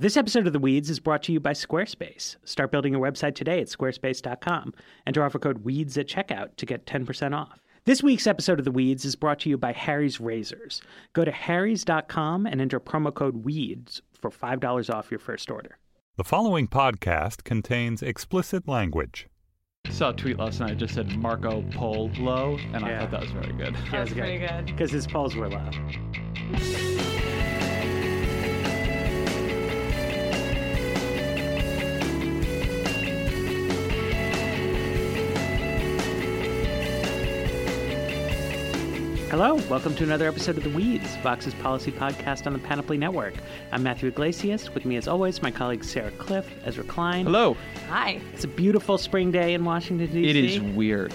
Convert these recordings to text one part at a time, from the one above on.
This episode of The Weeds is brought to you by Squarespace. Start building your website today at squarespace.com. Enter offer code WEEDS at checkout to get 10% off. This week's episode of The Weeds is brought to you by Harry's Razors. Go to harrys.com and enter promo code WEEDS for $5 off your first order. The following podcast contains explicit language. Saw a tweet last night that just said Marco Polo, low and I Yeah. thought that was very good. That's pretty good. Because his polls were low. Hello, welcome to another episode of The Weeds, Vox's policy podcast on the Panoply Network. I'm Matthew Yglesias. With me, as always, my colleagues Sarah Kliff, Ezra Klein. Hello. Hi. It's a beautiful spring day in Washington, D.C. It is weird.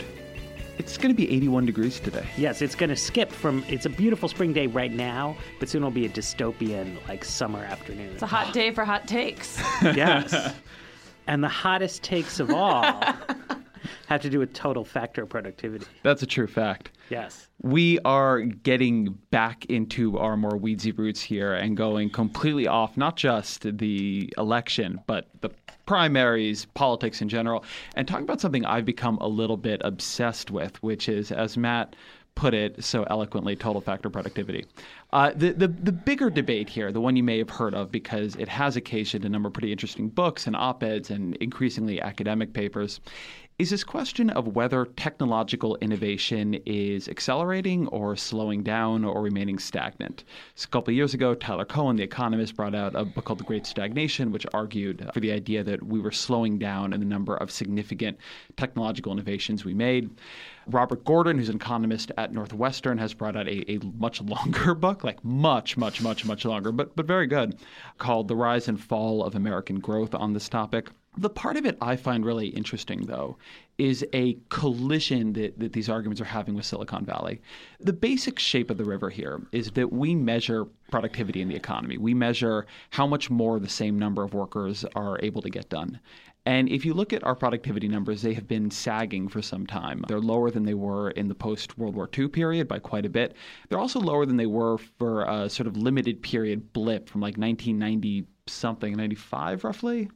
It's going to be 81 degrees today. Yes, it's going to skip from. It's a beautiful spring day right now, but soon it'll be a dystopian like summer afternoon. It's a hot day for hot takes. yes, and the hottest takes of all have to do with total factor productivity. That's a true fact. Yes, We are getting back into our more weedsy roots here and going completely off not just the election, but the primaries, politics in general, and talking about something I've become a little bit obsessed with, which is, as Matt put it so eloquently, total factor productivity. Uh, the, the, the bigger debate here, the one you may have heard of because it has occasioned a number of pretty interesting books and op eds and increasingly academic papers, is this question of whether technological innovation is accelerating or slowing down or remaining stagnant. So a couple of years ago, Tyler Cowen, the economist, brought out a book called The Great Stagnation, which argued for the idea that we were slowing down in the number of significant technological innovations we made. Robert Gordon, who's an economist at Northwestern, has brought out a, a much longer book, like much, much, much, much longer, but but very good, called The Rise and Fall of American Growth on this topic. The part of it I find really interesting, though, is a collision that, that these arguments are having with Silicon Valley. The basic shape of the river here is that we measure productivity in the economy. We measure how much more the same number of workers are able to get done. And if you look at our productivity numbers, they have been sagging for some time. They're lower than they were in the post World War II period by quite a bit. They're also lower than they were for a sort of limited period blip from like 1990 something, 95 roughly.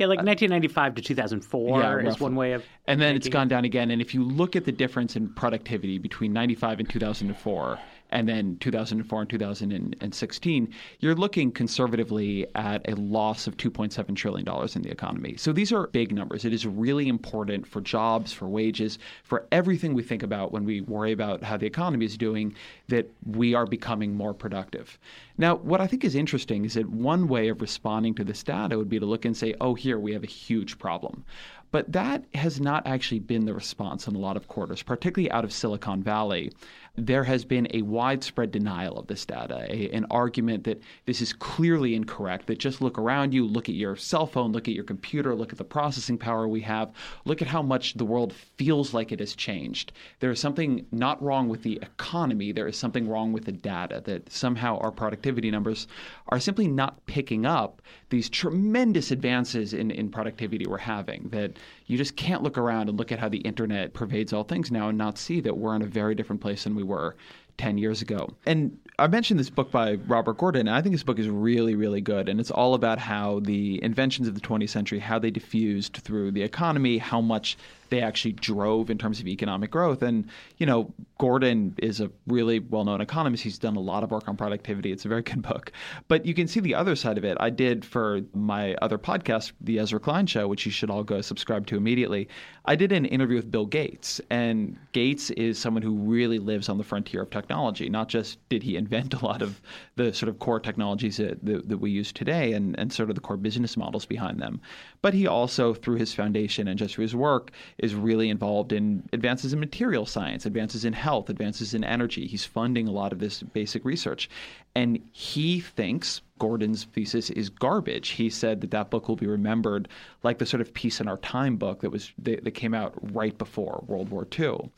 Yeah, like 1995 to 2004 Uh, Yeah, is roughly. one way of. And then it's gone down again. And if you look at the difference in productivity between 95 and 2004, and then 2004 and 2016, you're looking conservatively at a loss of $2.7 trillion in the economy. So these are big numbers. It is really important for jobs, for wages, for everything we think about when we worry about how the economy is doing, that we are becoming more productive. Now, what I think is interesting is that one way of responding to this data would be to look and say, oh, here we have a huge problem. But that has not actually been the response in a lot of quarters, particularly out of Silicon Valley. There has been a widespread denial of this data, a, an argument that this is clearly incorrect, that just look around you, look at your cell phone, look at your computer, look at the processing power we have, look at how much the world feels like it has changed. There is something not wrong with the economy, there is something wrong with the data, that somehow our productivity numbers are simply not picking up these tremendous advances in, in productivity we're having, that you just can't look around and look at how the internet pervades all things now and not see that we're in a very different place than we were 10 years ago. And I mentioned this book by Robert Gordon, and I think this book is really, really good. And it's all about how the inventions of the 20th century, how they diffused through the economy, how much they actually drove in terms of economic growth. And, you know, Gordon is a really well known economist. He's done a lot of work on productivity. It's a very good book. But you can see the other side of it. I did for my other podcast, The Ezra Klein Show, which you should all go subscribe to immediately. I did an interview with Bill Gates. And Gates is someone who really lives on the frontier of technology. Not just did he invent a lot of the sort of core technologies that, that, that we use today and, and sort of the core business models behind them, but he also, through his foundation and just through his work, is really involved in advances in material science, advances in health, advances in energy. He's funding a lot of this basic research. And he thinks Gordon's thesis is garbage. He said that that book will be remembered like the sort of Peace in Our Time book that was that, that came out right before World War II.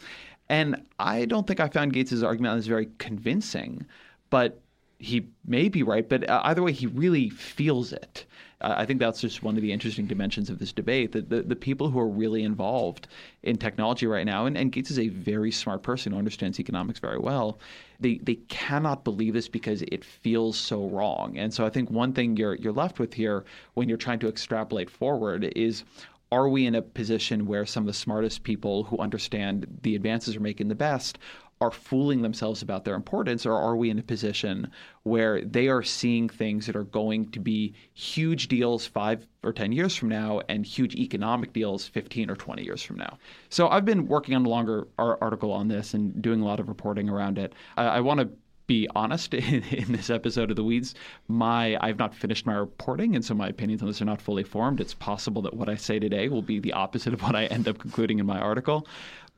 And I don't think I found Gates's argument on this very convincing, but he may be right. But uh, either way, he really feels it. I think that's just one of the interesting dimensions of this debate. That the, the people who are really involved in technology right now, and, and Gates is a very smart person who understands economics very well. They they cannot believe this because it feels so wrong. And so I think one thing you're you're left with here when you're trying to extrapolate forward is are we in a position where some of the smartest people who understand the advances we're making the best are fooling themselves about their importance, or are we in a position where they are seeing things that are going to be huge deals five or 10 years from now and huge economic deals 15 or 20 years from now? So I've been working on a longer article on this and doing a lot of reporting around it. I, I want to be honest in, in, this episode of the weeds my i've not finished my reporting and so my opinions on this are not fully formed it's possible that what i say today will be the opposite of what i end up concluding in my article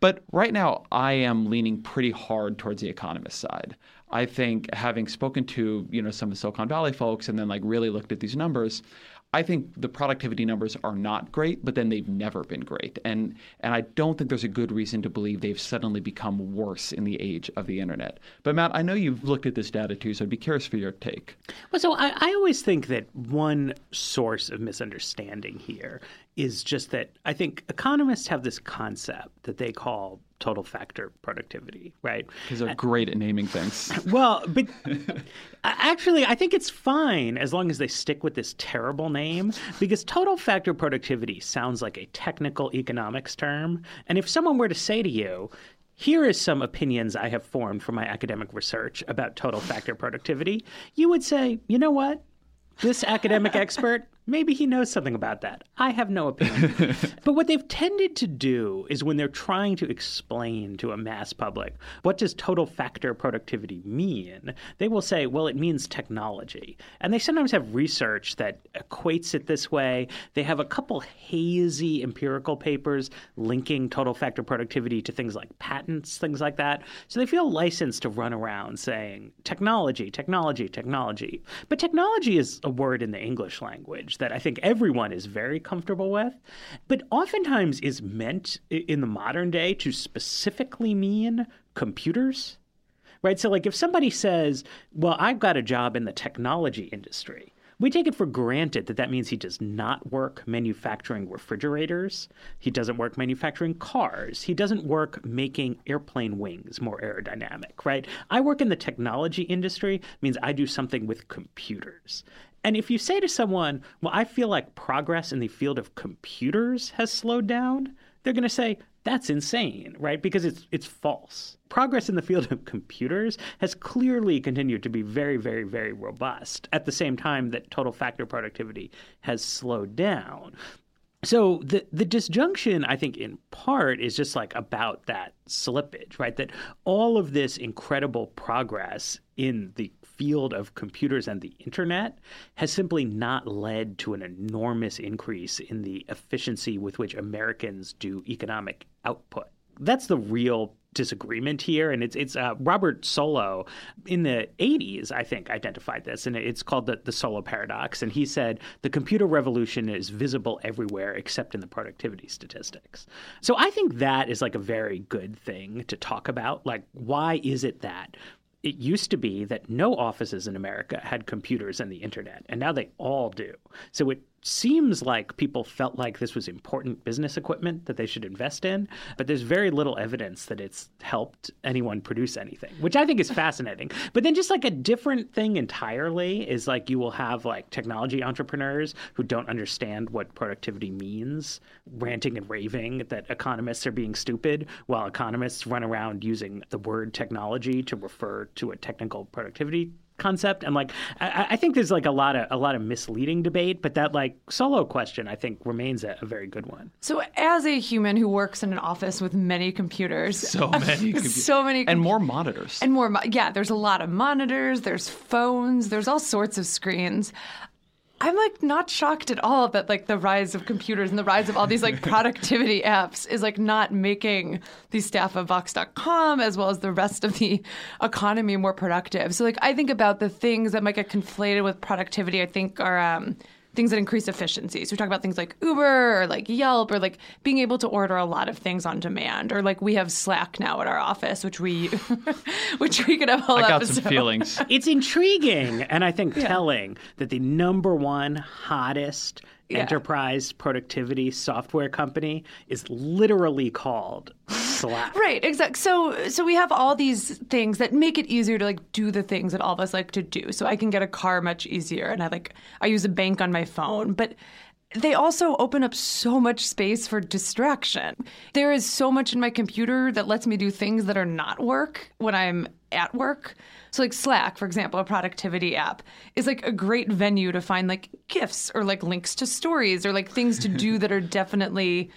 but right now, I am leaning pretty hard towards the economist side. I think having spoken to you know some of the Silicon Valley folks and then like really looked at these numbers, I think the productivity numbers are not great, but then they've never been great. And and I don't think there's a good reason to believe they've suddenly become worse in the age of the internet. But Matt, I know you've looked at this data too, so I'd be curious for your take. Well, so I, I always think that one source of misunderstanding here is just that I think economists have this concept that they call total factor productivity, right? Because they're great at naming things. Well, but actually, I think it's fine as long as they stick with this terrible name because total factor productivity sounds like a technical economics term. And if someone were to say to you, here is some opinions I have formed from my academic research about total factor productivity, you would say, you know what? This academic expert Maybe he knows something about that. I have no opinion. but what they've tended to do is when they're trying to explain to a mass public what does total factor productivity mean, they will say, well, it means technology. And they sometimes have research that equates it this way. They have a couple hazy empirical papers linking total factor productivity to things like patents, things like that. So they feel licensed to run around saying technology, technology, technology. But technology is a word in the English language language that I think everyone is very comfortable with, but oftentimes is meant in the modern day to specifically mean computers. Right? So, like, if somebody says, Well, I've got a job in the technology industry, we take it for granted that that means he does not work manufacturing refrigerators. He doesn't work manufacturing cars. He doesn't work making airplane wings more aerodynamic, right? I work in the technology industry means I do something with computers. And if you say to someone, well, I feel like progress in the field of computers has slowed down, they're going to say, that's insane, right? Because it's it's false. Progress in the field of computers has clearly continued to be very, very, very robust at the same time that total factor productivity has slowed down. So the the disjunction, I think, in part is just like about that slippage, right? That all of this incredible progress in the field of computers and the internet has simply not led to an enormous increase in the efficiency with which Americans do economic output. That's the real disagreement here, and it's it's uh, Robert Solow in the '80s, I think, identified this, and it's called the the Solow paradox. And he said the computer revolution is visible everywhere except in the productivity statistics. So I think that is like a very good thing to talk about. Like, why is it that it used to be that no offices in America had computers and the internet, and now they all do. So it seems like people felt like this was important business equipment that they should invest in, but there's very little evidence that it's helped anyone produce anything, which I think is fascinating. But then just like a different thing entirely is like you will have like technology entrepreneurs who don't understand what productivity means, ranting and raving that economists are being stupid, while economists run around using the word technology to refer to a technical productivity concept and like I, I, think there's like a lot of a lot of misleading debate but that like Solow question i think remains a, a, very good one. So as a human who works in an office with many computers so many computers. so many and more monitors. And more yeah there's a lot of monitors there's phones there's all sorts of screens I'm like not shocked at all that like the rise of computers and the rise of all these like productivity apps is like not making the staff of Vox.com as well as the rest of the economy more productive. So like I think about the things that might get conflated with productivity. I think are um, things that increase efficiency. So we talk about things like Uber or like Yelp or like being able to order a lot of things on demand or like we have Slack now at our office, which we which we could have a whole I got episode. some feelings. It's intriguing and I think telling that the number one hottest Yeah. enterprise productivity software company is literally called Slack. Right, exactly. So so we have all these things that make it easier to like do the things that all of us like to do. So I can get a car much easier and I like I use a bank on my phone, but they also open up so much space for distraction. There is so much in my computer that lets me do things that are not work when I'm at work. So like Slack, for example, a productivity app, is like a great venue to find like gifts or like links to stories or like things to do that are definitely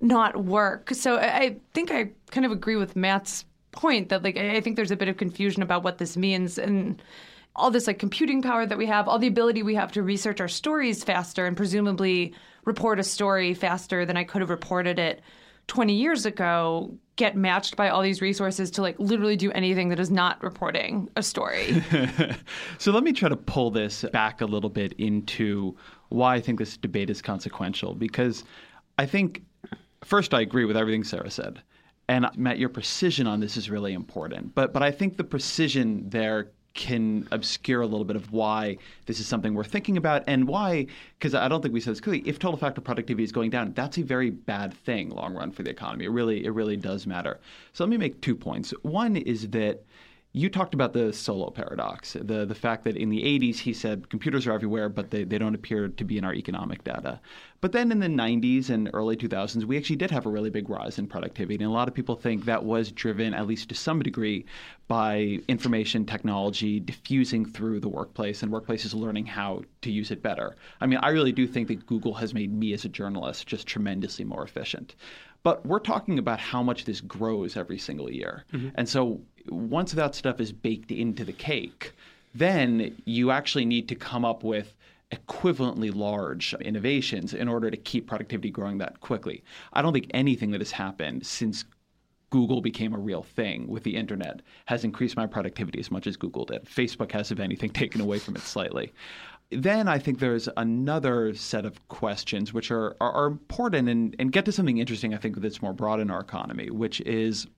not work. So I, think I kind of agree with Matt's point that like I think there's a bit of confusion about what this means and all this like computing power that we have, all the ability we have to research our stories faster and presumably report a story faster than I could have reported it 20 years ago get matched by all these resources to like literally do anything that is not reporting a story. So let me try to pull this back a little bit into why I think this debate is consequential. Because I think, first, I agree with everything Sarah said. And Matt, your precision on this is really important. But, but I think the precision there can obscure a little bit of why this is something we're thinking about and why, because I don't think we said this clearly, if total factor productivity is going down, that's a very bad thing long run for the economy. It really, it really does matter. So let me make two points. One is that you talked about the Solow paradox, the the fact that in the 80s he said computers are everywhere, but they, they don't appear to be in our economic data. But then in the 90s and early 2000s, we actually did have a really big rise in productivity. And a lot of people think that was driven, at least to some degree, by information technology diffusing through the workplace and workplaces learning how to use it better. I mean, I really do think that Google has made me as a journalist just tremendously more efficient. But we're talking about how much this grows every single year. Mm-hmm. And so once that stuff is baked into the cake, then you actually need to come up with equivalently large innovations in order to keep productivity growing that quickly. I don't think anything that has happened since Google became a real thing with the internet has increased my productivity as much as Google did. Facebook has, if anything, taken away from it slightly. Then I think there's another set of questions which are, are, are important and, and get to something interesting, I think, that's more broad in our economy, which is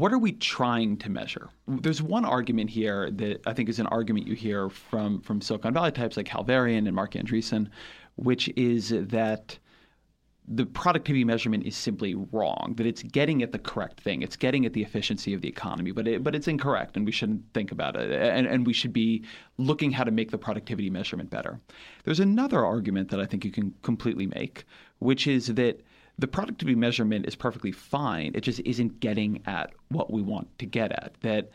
what are we trying to measure? There's one argument here that I think is an argument you hear from, from Silicon Valley types like Hal Varian and Marc Andreessen, which is that the productivity measurement is simply wrong, that it's getting at the correct thing. It's getting at the efficiency of the economy, but it, but it's incorrect, and we shouldn't think about it. And, and we should be looking how to make the productivity measurement better. There's another argument that I think you can completely make, which is that the productivity measurement is perfectly fine. It just isn't getting at what we want to get at. That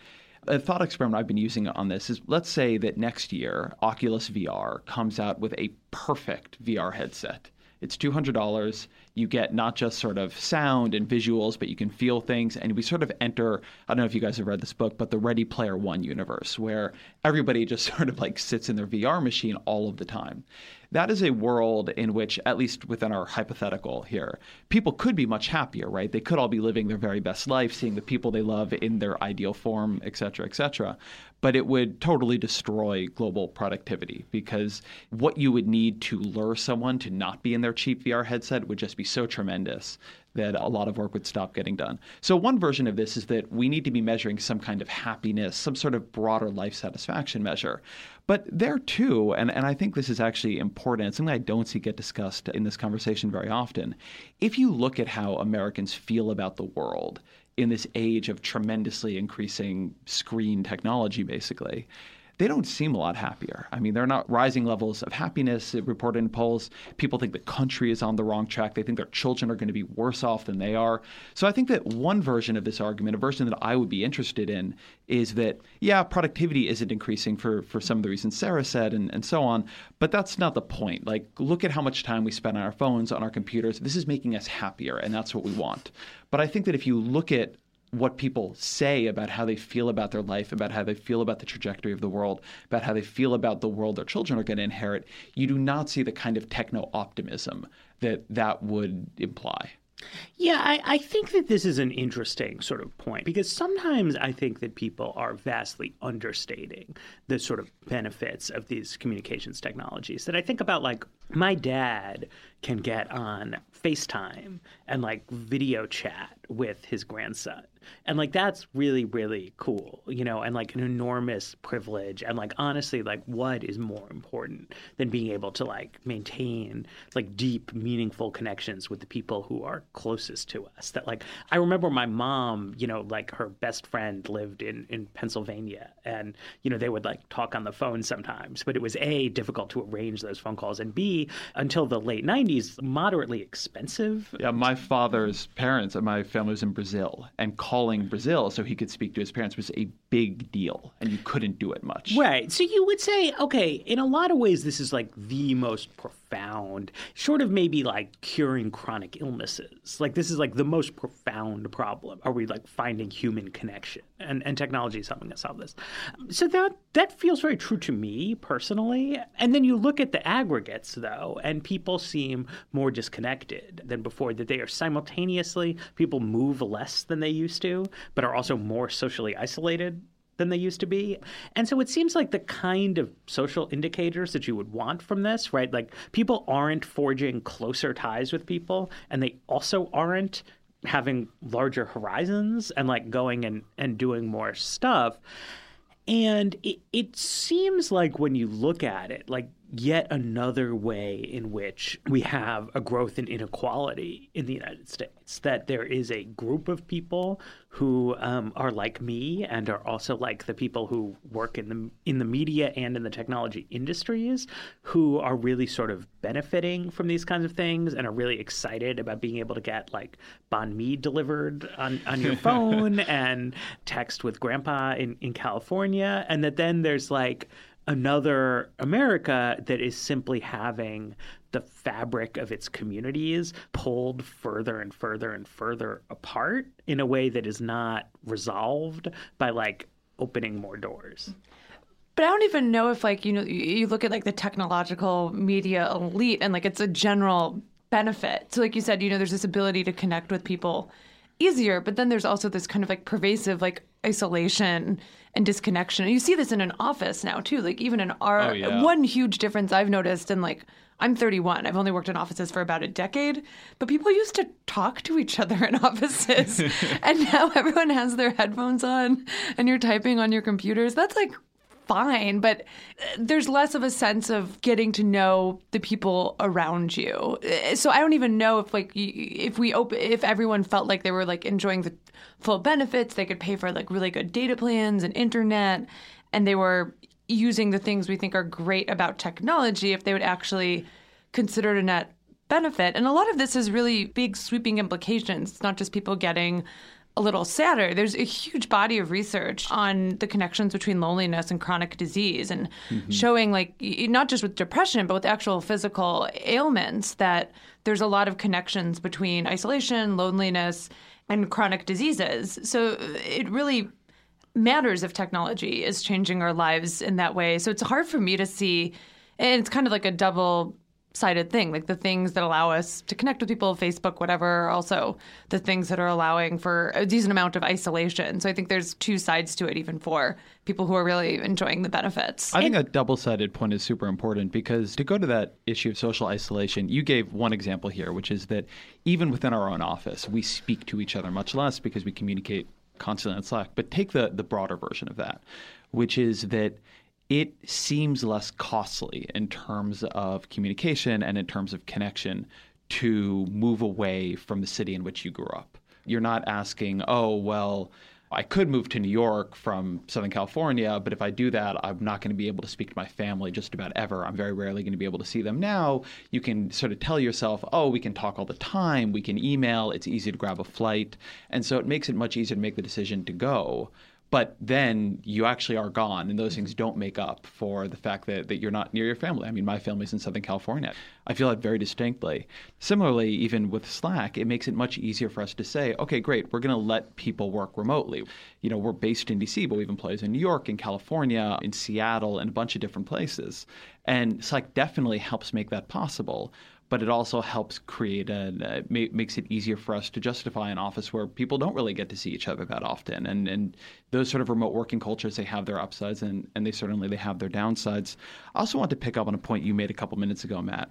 a thought experiment I've been using on this is let's say that next year Oculus VR comes out with a perfect VR headset. It's $200. You get not just sort of sound and visuals, but you can feel things. And we sort of enter, I don't know if you guys have read this book, but the Ready Player One universe, where everybody just sort of like sits in their VR machine all of the time. That is a world in which, at least within our hypothetical here, people could be much happier, right? They could all be living their very best life, seeing the people they love in their ideal form, et cetera, et cetera. But it would totally destroy global productivity because what you would need to lure someone to not be in their cheap VR headset would just be so tremendous that a lot of work would stop getting done. So, one version of this is that we need to be measuring some kind of happiness, some sort of broader life satisfaction measure. But there too, and, and I think this is actually important, something I don't see get discussed in this conversation very often. If you look at how Americans feel about the world in this age of tremendously increasing screen technology, basically, they don't seem a lot happier. I mean, they're not rising levels of happiness reported in polls. People think the country is on the wrong track. They think their children are going to be worse off than they are. So I think that one version of this argument, a version that I would be interested in, is that, yeah, productivity isn't increasing for, for some of the reasons Sarah said and, and so on, but that's not the point. Like, look at how much time we spend on our phones, on our computers. This is making us happier, and that's what we want. But I think that if you look at what people say about how they feel about their life, about how they feel about the trajectory of the world, about how they feel about the world their children are going to inherit, you do not see the kind of techno optimism that that would imply. Yeah, I, I, think that this is an interesting sort of point because sometimes I think that people are vastly understating the sort of benefits of these communications technologies. That I think about, like, my dad can get on FaceTime and like video chat with his grandson. And like that's really, really cool, you know, and like an enormous privilege. And like honestly, like what is more important than being able to like maintain like deep, meaningful connections with the people who are closest to us? That like I remember my mom, you know, like her best friend lived in, in Pennsylvania and, you know, they would like talk on the phone sometimes, but it was A, difficult to arrange those phone calls, and B, until the late 90s, moderately expensive. Yeah, my father's parents, and my family was in Brazil, and calling Brazil so he could speak to his parents was a big deal, and you couldn't do it much. Right. So you would say, okay, in a lot of ways, this is like the most profound, short of maybe like curing chronic illnesses. Like this is like the most profound problem. Are we like finding human connection? And and technology is helping us solve this. So that that feels very true to me personally. And then you look at the aggregates though, and people seem more disconnected than before. That they are simultaneously people move less than they used to, but are also more socially isolated than they used to be. And so it seems like the kind of social indicators that you would want from this, right? Like people aren't forging closer ties with people, and they also aren't having larger horizons and like going and, and doing more stuff. And it, it seems like when you look at it, like yet another way in which we have a growth in inequality in the United States. That there is a group of people who um, are like me and are also like the people who work in the in the media and in the technology industries, who are really sort of benefiting from these kinds of things and are really excited about being able to get like banh mi delivered on, on your phone and text with grandpa in, in California, and that then there's like another America that is simply having the fabric of its communities pulled further and further and further apart in a way that is not resolved by like opening more doors. But I don't even know if like you know you look at like the technological media elite and like it's a general benefit. So like you said, you know there's this ability to connect with people easier, but then there's also this kind of like pervasive like isolation and disconnection. And you see this in an office now too. Like even in our oh, yeah. one huge difference I've noticed and like I'm 31. I've only worked in offices for about a decade, but people used to talk to each other in offices. and now everyone has their headphones on and you're typing on your computers. That's like fine, but uh, there's less of a sense of getting to know the people around you. Uh, so I don't even know if like if we open if everyone felt like they were like enjoying the full benefits, they could pay for like really good data plans and internet, and they were using the things we think are great about technology if they would actually consider it a net benefit. And a lot of this is really big sweeping implications. It's not just people getting a little sadder. There's a huge body of research on the connections between loneliness and chronic disease and mm-hmm. showing, like, not just with depression, but with actual physical ailments, that there's a lot of connections between isolation, loneliness, and chronic diseases. So it really matters if technology is changing our lives in that way. So it's hard for me to see, and it's kind of like a double sided thing. Like the things that allow us to connect with people, Facebook, whatever, also the things that are allowing for a decent amount of isolation. So I think there's two sides to it, even for people who are really enjoying the benefits. I think a double sided point is super important because to go to that issue of social isolation, you gave one example here, which is that even within our own office, we speak to each other much less because we communicate constantly on Slack. But take the, the broader version of that, which is that it seems less costly in terms of communication and in terms of connection to move away from the city in which you grew up. You're not asking, oh, well, I could move to New York from Southern California, but if I do that, I'm not going to be able to speak to my family just about ever. I'm very rarely going to be able to see them. Now, you can sort of tell yourself, oh, we can talk all the time, we can email, it's easy to grab a flight. And so it makes it much easier to make the decision to go but then you actually are gone and those things don't make up for the fact that, that you're not near your family. I mean my family's in southern california. I feel that very distinctly. Similarly even with slack it makes it much easier for us to say okay great we're going to let people work remotely. You know we're based in dc but we have employees in new york in california in seattle and a bunch of different places. And slack definitely helps make that possible but it also helps create a uh, ma- makes it easier for us to justify an office where people don't really get to see each other that often, and and those sort of remote working cultures they have their upsides and and they certainly they have their downsides. I also want to pick up on a point you made a couple minutes ago, Matt,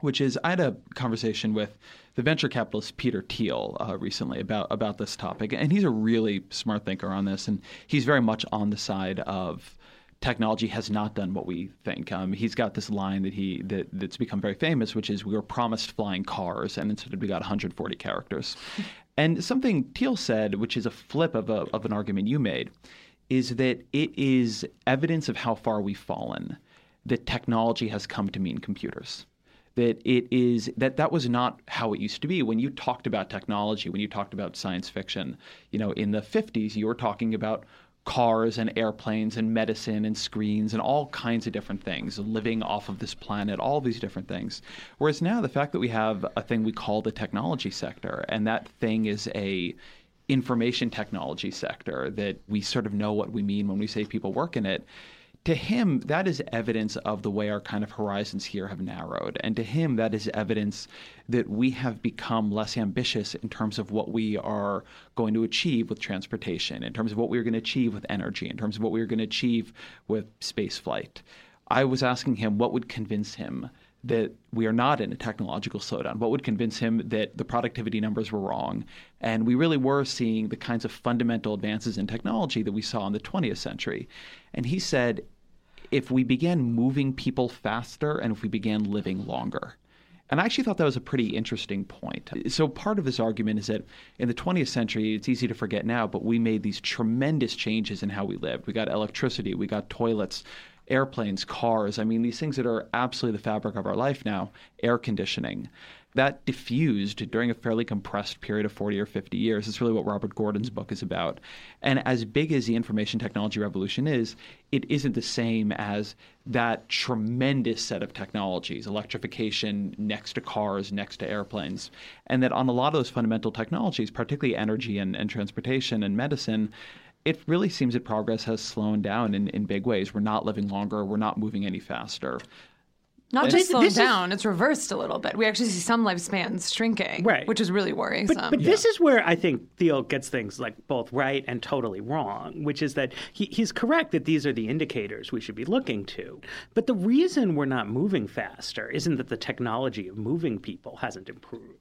which is I had a conversation with the venture capitalist Peter Thiel uh, recently about about this topic, and he's a really smart thinker on this, and he's very much on the side of technology has not done what we think. Um, he's got this line that he that, that's become very famous, which is we were promised flying cars, and instead we got 140 characters. and something Thiel said, which is a flip of a, of an argument you made, is that it is evidence of how far we've fallen that technology has come to mean computers that it is that that was not how it used to be when you talked about technology when you talked about science fiction you know in the 50s you were talking about cars and airplanes and medicine and screens and all kinds of different things living off of this planet all these different things. Whereas now the fact that we have a thing we call the technology sector and that thing is a information technology sector that we sort of know what we mean when we say people work in it to him, that is evidence of the way our kind of horizons here have narrowed. And to him, that is evidence that we have become less ambitious in terms of what we are going to achieve with transportation, in terms of what we're going to achieve with energy, in terms of what we're going to achieve with space flight. I was asking him what would convince him that we are not in a technological slowdown? What would convince him that the productivity numbers were wrong? And we really were seeing the kinds of fundamental advances in technology that we saw in the 20th century. And he said, if we began moving people faster and if we began living longer. And I actually thought that was a pretty interesting point. So, part of this argument is that in the 20th century, it's easy to forget now, but we made these tremendous changes in how we lived. We got electricity, we got toilets, airplanes, cars. I mean, these things that are absolutely the fabric of our life now, air conditioning that diffused during a fairly compressed period of 40 or 50 years. It's really what Robert Gordon's book is about. And as big as the information technology revolution is, it isn't the same as that tremendous set of technologies, electrification next to cars, next to airplanes. And that on a lot of those fundamental technologies, particularly energy and, and transportation and medicine, it really seems that progress has slowed down in, in big ways. We're not living longer, we're not moving any faster. Not just slowing down, is, it's reversed a little bit. We actually see some lifespans shrinking, right. which is really worrisome. But, but yeah. this is where I think Thiel gets things like both right and totally wrong, which is that he, he's correct that these are the indicators we should be looking to. But the reason we're not moving faster isn't that the technology of moving people hasn't improved.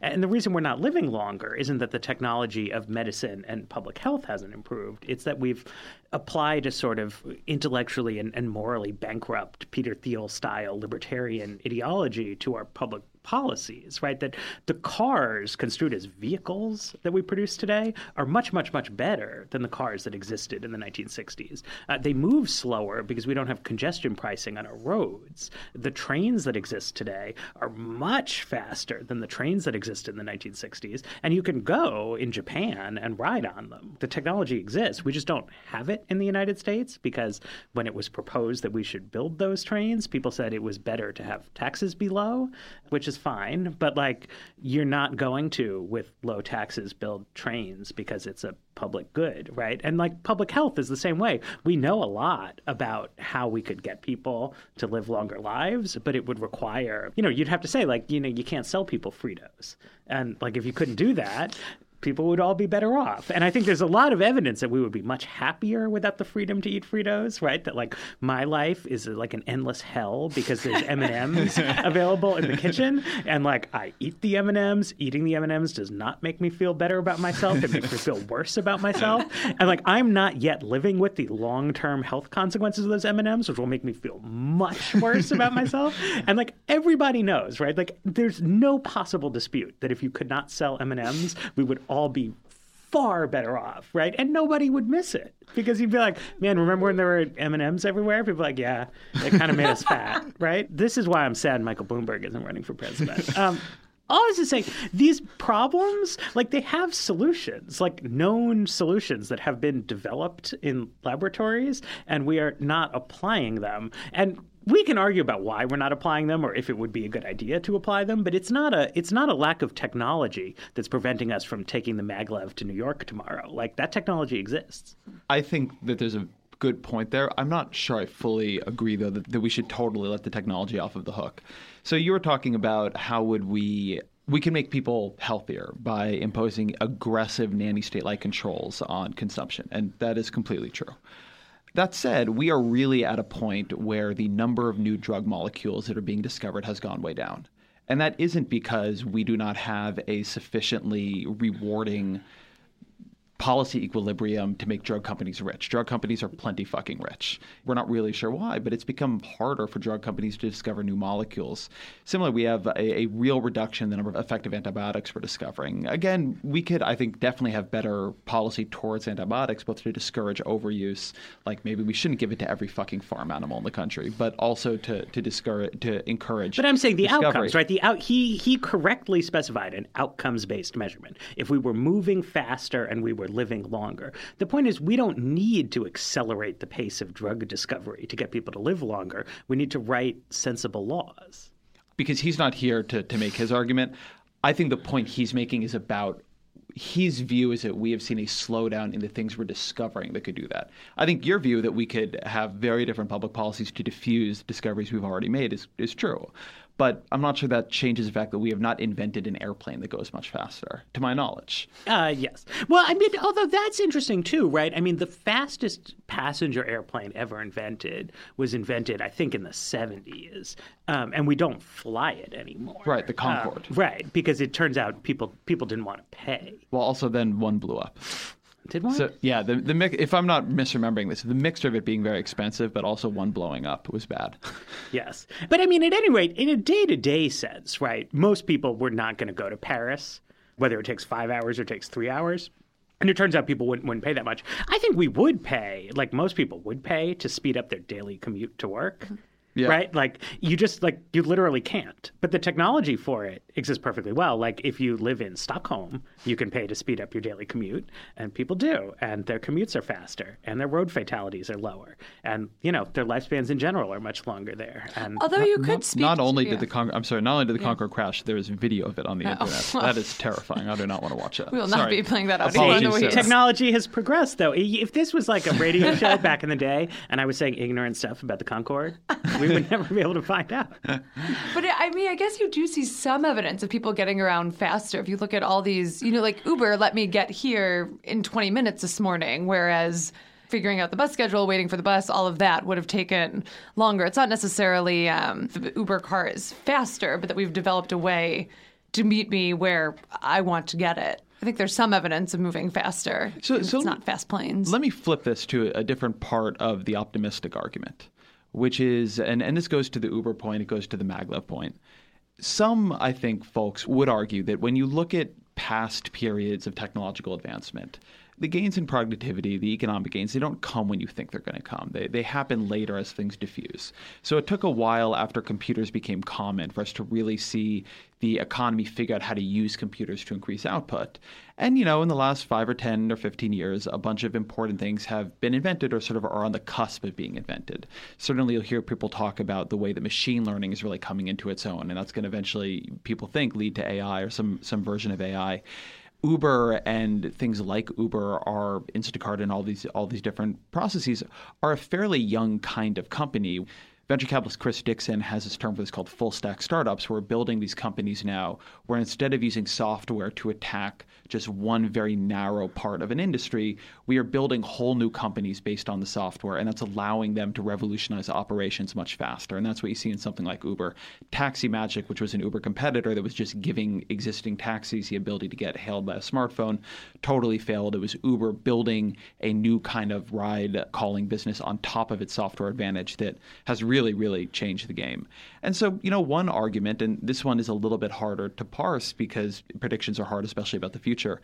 And the reason we're not living longer isn't that the technology of medicine and public health hasn't improved. It's that we've applied a sort of intellectually and, and morally bankrupt Peter Thiel style libertarian ideology to our public policies, right? That the cars construed as vehicles that we produce today are much, much, much better than the cars that existed in the 1960s. Uh, they move slower because we don't have congestion pricing on our roads. The trains that exist today are much faster than the trains that existed in the 1960s, and you can go in Japan and ride on them. The technology exists. We just don't have it in the United States because when it was proposed that we should build those trains, people said it was better to have taxes be low, which is is fine, but like you're not going to with low taxes build trains because it's a public good, right? And like public health is the same way. We know a lot about how we could get people to live longer lives, but it would require, you know, you'd have to say like, you know, you can't sell people Fritos. And like if you couldn't do that, people would all be better off. And I think there's a lot of evidence that we would be much happier without the freedom to eat Fritos, right? That like my life is uh, like an endless hell because there's M&Ms available in the kitchen and like I eat the M&Ms. Eating the M&Ms does not make me feel better about myself. It makes me feel worse about myself. And like I'm not yet living with the long-term health consequences of those M&Ms, which will make me feel much worse about myself. And like everybody knows, right? Like there's no possible dispute that if you could not sell M&Ms, we would all be far better off, right? And nobody would miss it because you'd be like, "Man, remember when there were M and M's everywhere?" People like, "Yeah, it kind of made us fat, right?" This is why I'm sad Michael Bloomberg isn't running for president. Um, all I was just saying, these problems, like they have solutions, like known solutions that have been developed in laboratories, and we are not applying them. And we can argue about why we're not applying them or if it would be a good idea to apply them, but it's not a it's not a lack of technology that's preventing us from taking the maglev to New York tomorrow. Like that technology exists. I think that there's a good point there. I'm not sure I fully agree though that, that we should totally let the technology off of the hook. So you were talking about how would we we can make people healthier by imposing aggressive nanny state like controls on consumption, and that is completely true. That said, we are really at a point where the number of new drug molecules that are being discovered has gone way down. And that isn't because we do not have a sufficiently rewarding policy equilibrium to make drug companies rich. Drug companies are plenty fucking rich. We're not really sure why, but it's become harder for drug companies to discover new molecules. Similarly, we have a, a, real reduction in the number of effective antibiotics we're discovering. Again, we could, I think, definitely have better policy towards antibiotics, both to discourage overuse, like maybe we shouldn't give it to every fucking farm animal in the country, but also to to discourage to encourage. But I'm saying the discovery. outcomes, right? The out he he correctly specified an outcomes based measurement. If we were moving faster and we were living longer. The point is, we don't need to accelerate the pace of drug discovery to get people to live longer. We need to write sensible laws. Because he's not here to, to make his argument. I think the point he's making is about his view is that we have seen a slowdown in the things we're discovering that could do that. I think your view that we could have very different public policies to diffuse discoveries we've already made is, is true. But I'm not sure that changes the fact that we have not invented an airplane that goes much faster, to my knowledge. Uh, yes. Well, I mean, although that's interesting too, right? I mean, the fastest passenger airplane ever invented was invented, I think, in the 70s, um, and we don't fly it anymore. Right, the Concorde. Um, right, because it turns out people people didn't want to pay. Well, also then one blew up. Did one? So yeah, the the mix, if I'm not misremembering this, the mixture of it being very expensive, but also one blowing up was bad. yes, but I mean, at any rate, in a day to day sense, right? Most people were not going to go to Paris, whether it takes five hours or takes three hours. And it turns out people wouldn't, wouldn't pay that much. I think we would pay, like most people would pay, to speed up their daily commute to work. Mm-hmm. Yeah. Right? Like you just like you literally can't. But the technology for it exists perfectly well. Like if you live in Stockholm, you can pay to speed up your daily commute, and people do, and their commutes are faster, and their road fatalities are lower, and you know their lifespans in general are much longer there. And although you could speak, not only to, did the Con- I'm sorry, not only did the yeah. Concorde crash, there is video of it on the oh. internet. that is terrifying. I do not want to watch it. We will not be playing that up. Apologies, Technology has progressed, though. If this was like a radio show back in the day, and I was saying ignorant stuff about the Concorde, we would never be able to find out. but I mean, I guess you do see some evidence of people getting around faster. If you look at all these, you know, like Uber let me get here in 20 minutes this morning, whereas figuring out the bus schedule, waiting for the bus, all of that would have taken longer. It's not necessarily um, the Uber car is faster, but that we've developed a way to meet me where I want to get it. I think there's some evidence of moving faster. So, so it's not fast planes. Let me flip this to a different part of the optimistic argument which is, and, and this goes to the Uber point, it goes to the maglev point. Some, I think, folks would argue that when you look at past periods of technological advancement, the gains in productivity, the economic gains, they don't come when you think they're going to come. They, they happen later as things diffuse. So it took a while after computers became common for us to really see the economy figure out how to use computers to increase output. And, you know, in the last five or 10 or 15 years, a bunch of important things have been invented or sort of are on the cusp of being invented. Certainly, you'll hear people talk about the way that machine learning is really coming into its own, and that's going to eventually, people think, lead to AI or some, some version of AI. Uber and things like Uber are Instacart and all these all these different processes are a fairly young kind of company. Venture capitalist Chris Dixon has this term for this called full stack startups. We're building these companies now where instead of using software to attack just one very narrow part of an industry, we are building whole new companies based on the software, and that's allowing them to revolutionize operations much faster. And that's what you see in something like Uber. Taxi Magic, which was an Uber competitor that was just giving existing taxis the ability to get hailed by a smartphone, totally failed. It was Uber building a new kind of ride calling business on top of its software advantage that has really really, changed the game. And so, you know, one argument, and this one is a little bit harder to parse because predictions are hard, especially about the future,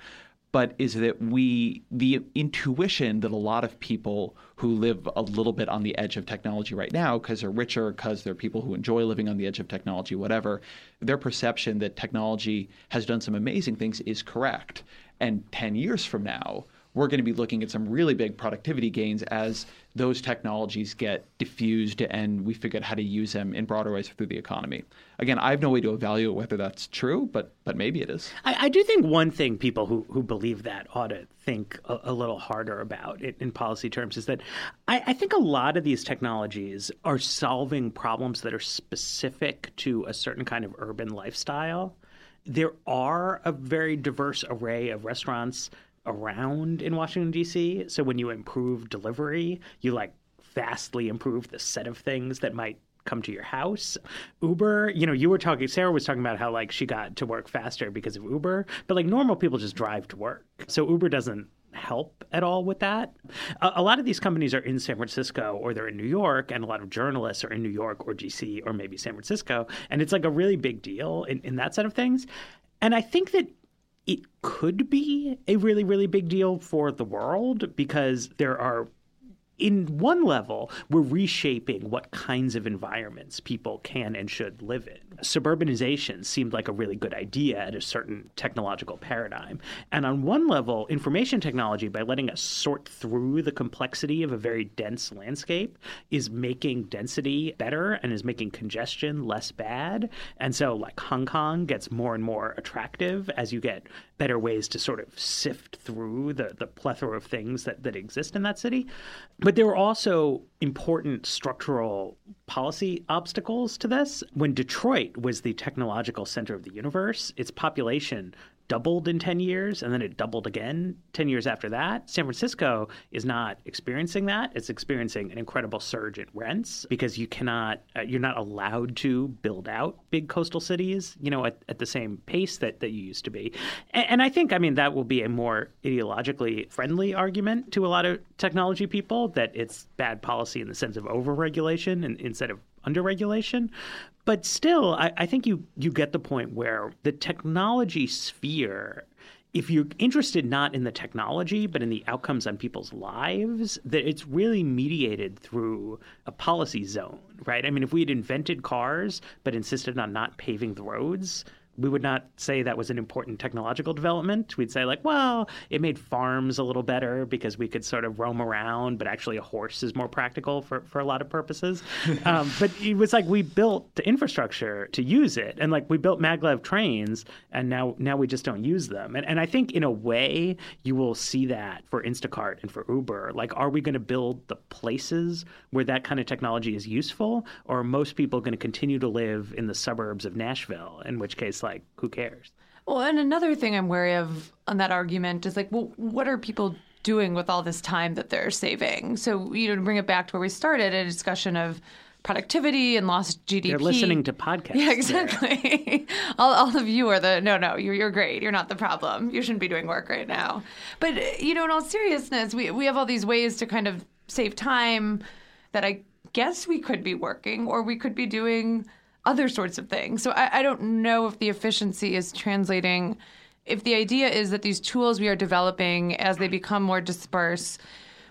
but is that we, the intuition that a lot of people who live a little bit on the edge of technology right now, because they're richer, because they're people who enjoy living on the edge of technology, whatever, their perception that technology has done some amazing things is correct. And 10 years from now, we're going to be looking at some really big productivity gains as those technologies get diffused and we figure out how to use them in broader ways through the economy. Again, I have no way to evaluate whether that's true, but but maybe it is. I, I do think one thing people who, who believe that ought to think a, a little harder about it in policy terms is that I, I think a lot of these technologies are solving problems that are specific to a certain kind of urban lifestyle. There are a very diverse array of restaurants around in Washington D.C. So when you improve delivery, you like vastly improve the set of things that might come to your house. Uber, you know, you were talking Sarah was talking about how like she got to work faster because of Uber, but like normal people just drive to work. So Uber doesn't help at all with that. A, a, lot of these companies are in San Francisco or they're in New York, and a lot of journalists are in New York or DC or maybe San Francisco. And it's like a really big deal in, in that set of things. And I think that it could be a really, really big deal for the world because there are in one level, we're reshaping what kinds of environments people can and should live in. Suburbanization seemed like a really good idea at a certain technological paradigm. And on one level, information technology, by letting us sort through the complexity of a very dense landscape, is making density better and is making congestion less bad. And so, like, Hong Kong gets more and more attractive as you get better ways to sort of sift through the, the plethora of things that, that exist in that city. But there were also important structural policy obstacles to this. When Detroit was the technological center of the universe, its population doubled in 10 years and then it doubled again 10 years after that. San Francisco is not experiencing that. It's experiencing an incredible surge in rents because you cannot, uh, you're not allowed to build out big coastal cities, you know, at, at the same pace that, that you used to be. And, and I think, I mean, that will be a more ideologically friendly argument to a lot of technology people that it's bad policy in the sense of overregulation and, instead of underregulation. But still, I, I think you you get the point where the technology sphere if you're interested not in the technology but in the outcomes on people's lives that it's really mediated through a policy zone right i mean if we had invented cars but insisted on not paving the roads we would not say that was an important technological development. We'd say, like, well, it made farms a little better because we could sort of roam around, but actually a horse is more practical for, for a lot of purposes. um, but it was like we built the infrastructure to use it. And like we built maglev trains, and now now we just don't use them. And, and I think in a way, you will see that for Instacart and for Uber. Like, are we going to build the places where that kind of technology is useful? Or are most people going to continue to live in the suburbs of Nashville, in which case, like, who cares? Well, and another thing I'm wary of on that argument is like, well, what are people doing with all this time that they're saving? So, you know, to bring it back to where we started, a discussion of productivity and lost GDP. They're listening to podcasts. Yeah, exactly. all, all of you are the no, no. You're you're great. You're not the problem. You shouldn't be doing work right now. But you know, in all seriousness, we we have all these ways to kind of save time that I guess we could be working or we could be doing other sorts of things. So I, I don't know if the efficiency is translating. If the idea is that these tools we are developing, as they become more dispersed,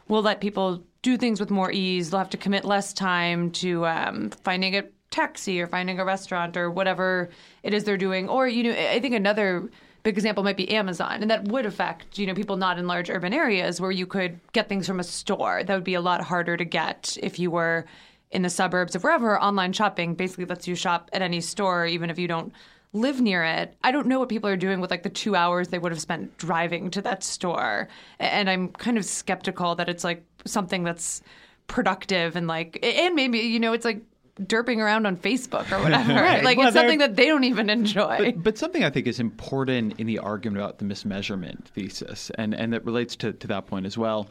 will let people do things with more ease. They'll have to commit less time to um, finding a taxi or finding a restaurant or whatever it is they're doing. Or you know, I think another big example might be Amazon, and that would affect you know people not in large urban areas where you could get things from a store. That would be a lot harder to get if you were in the suburbs of wherever, online shopping basically lets you shop at any store, even if you don't live near it. I don't know what people are doing with like the two hours they would have spent driving to that store. And I'm kind of skeptical that it's like something that's productive and like, and maybe, you know, it's like derping around on Facebook or whatever. right. Like well, it's something that they don't even enjoy. But, but, something I think is important in the argument about the mismeasurement thesis, and, and that relates to, to that point as well,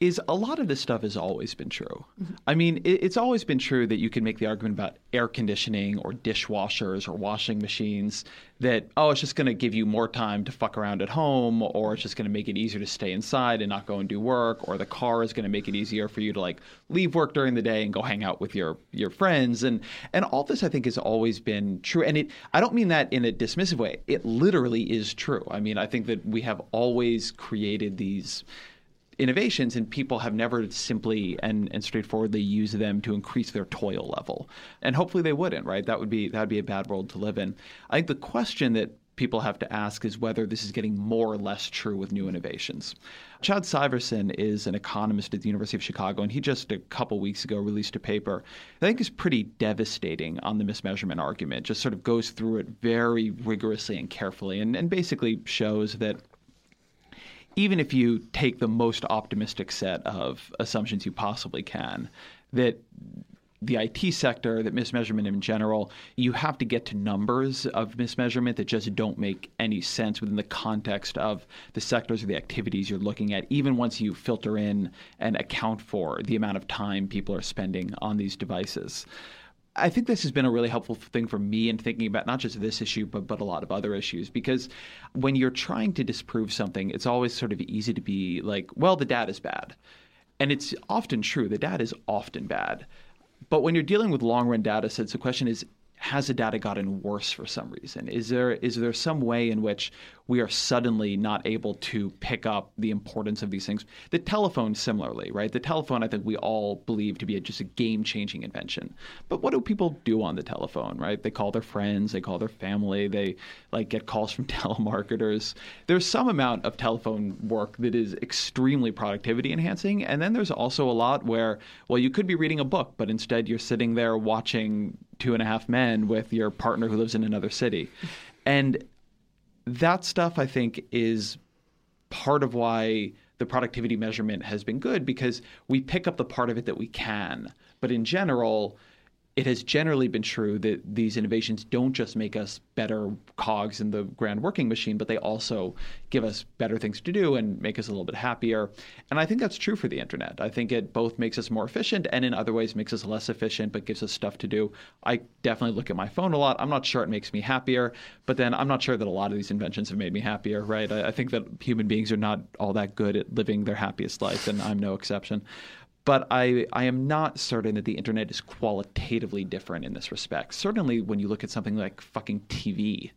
is a lot of this stuff has always been true. Mm-hmm. I mean, it, it's always been true that you can make the argument about air conditioning or dishwashers or washing machines that, oh, it's just going to give you more time to fuck around at home, or it's just going to make it easier to stay inside and not go and do work, or the car is going to make it easier for you to like leave work during the day and go hang out with your your friends. And and all this I think has always been true. And it I don't mean that in a dismissive way. It literally is true. I mean, I think that we have always created these innovations and people have never simply and, and straightforwardly used them to increase their toil level and hopefully they wouldn't right that would be that would be a bad world to live in i think the question that people have to ask is whether this is getting more or less true with new innovations. Chad Syverson is an economist at the University of Chicago, and he just a couple weeks ago released a paper I think is pretty devastating on the mismeasurement argument. Just sort of goes through it very rigorously and carefully, and, and basically shows that even if you take the most optimistic set of assumptions you possibly can, that the IT sector, that mismeasurement in general, you have to get to numbers of mismeasurement that just don't make any sense within the context of the sectors or the activities you're looking at, even once you filter in and account for the amount of time people are spending on these devices. I think this has been a really helpful thing for me in thinking about not just this issue, but, but a lot of other issues. Because when you're trying to disprove something, it's always sort of easy to be like, well, the data is bad. And it's often true, the data is often bad. But when you're dealing with long run data sets, the question is has the data gotten worse for some reason? Is there is there some way in which we are suddenly not able to pick up the importance of these things? The telephone, similarly, right? The telephone, I think we all believe to be a, just a game changing invention. But what do people do on the telephone, right? They call their friends, they call their family, they like get calls from telemarketers. There's some amount of telephone work that is extremely productivity enhancing, and then there's also a lot where, well, you could be reading a book, but instead you're sitting there watching Two and a Half Men with your partner who lives in another city. And that stuff, I think, is part of why the productivity measurement has been good because we pick up the part of it that we can. But in general, it has generally been true that these innovations don't just make us better cogs in the grand working machine, but they also give us better things to do and make us a little bit happier. And I think that's true for the internet. I think it both makes us more efficient and in other ways makes us less efficient, but gives us stuff to do. I definitely look at my phone a lot. I'm not sure it makes me happier, but then I'm not sure that a lot of these inventions have made me happier, right? I, I think that human beings are not all that good at living their happiest life, and I'm no exception but I, I am not certain that the internet is qualitatively different in this respect. Certainly, when you look at something like fucking TV,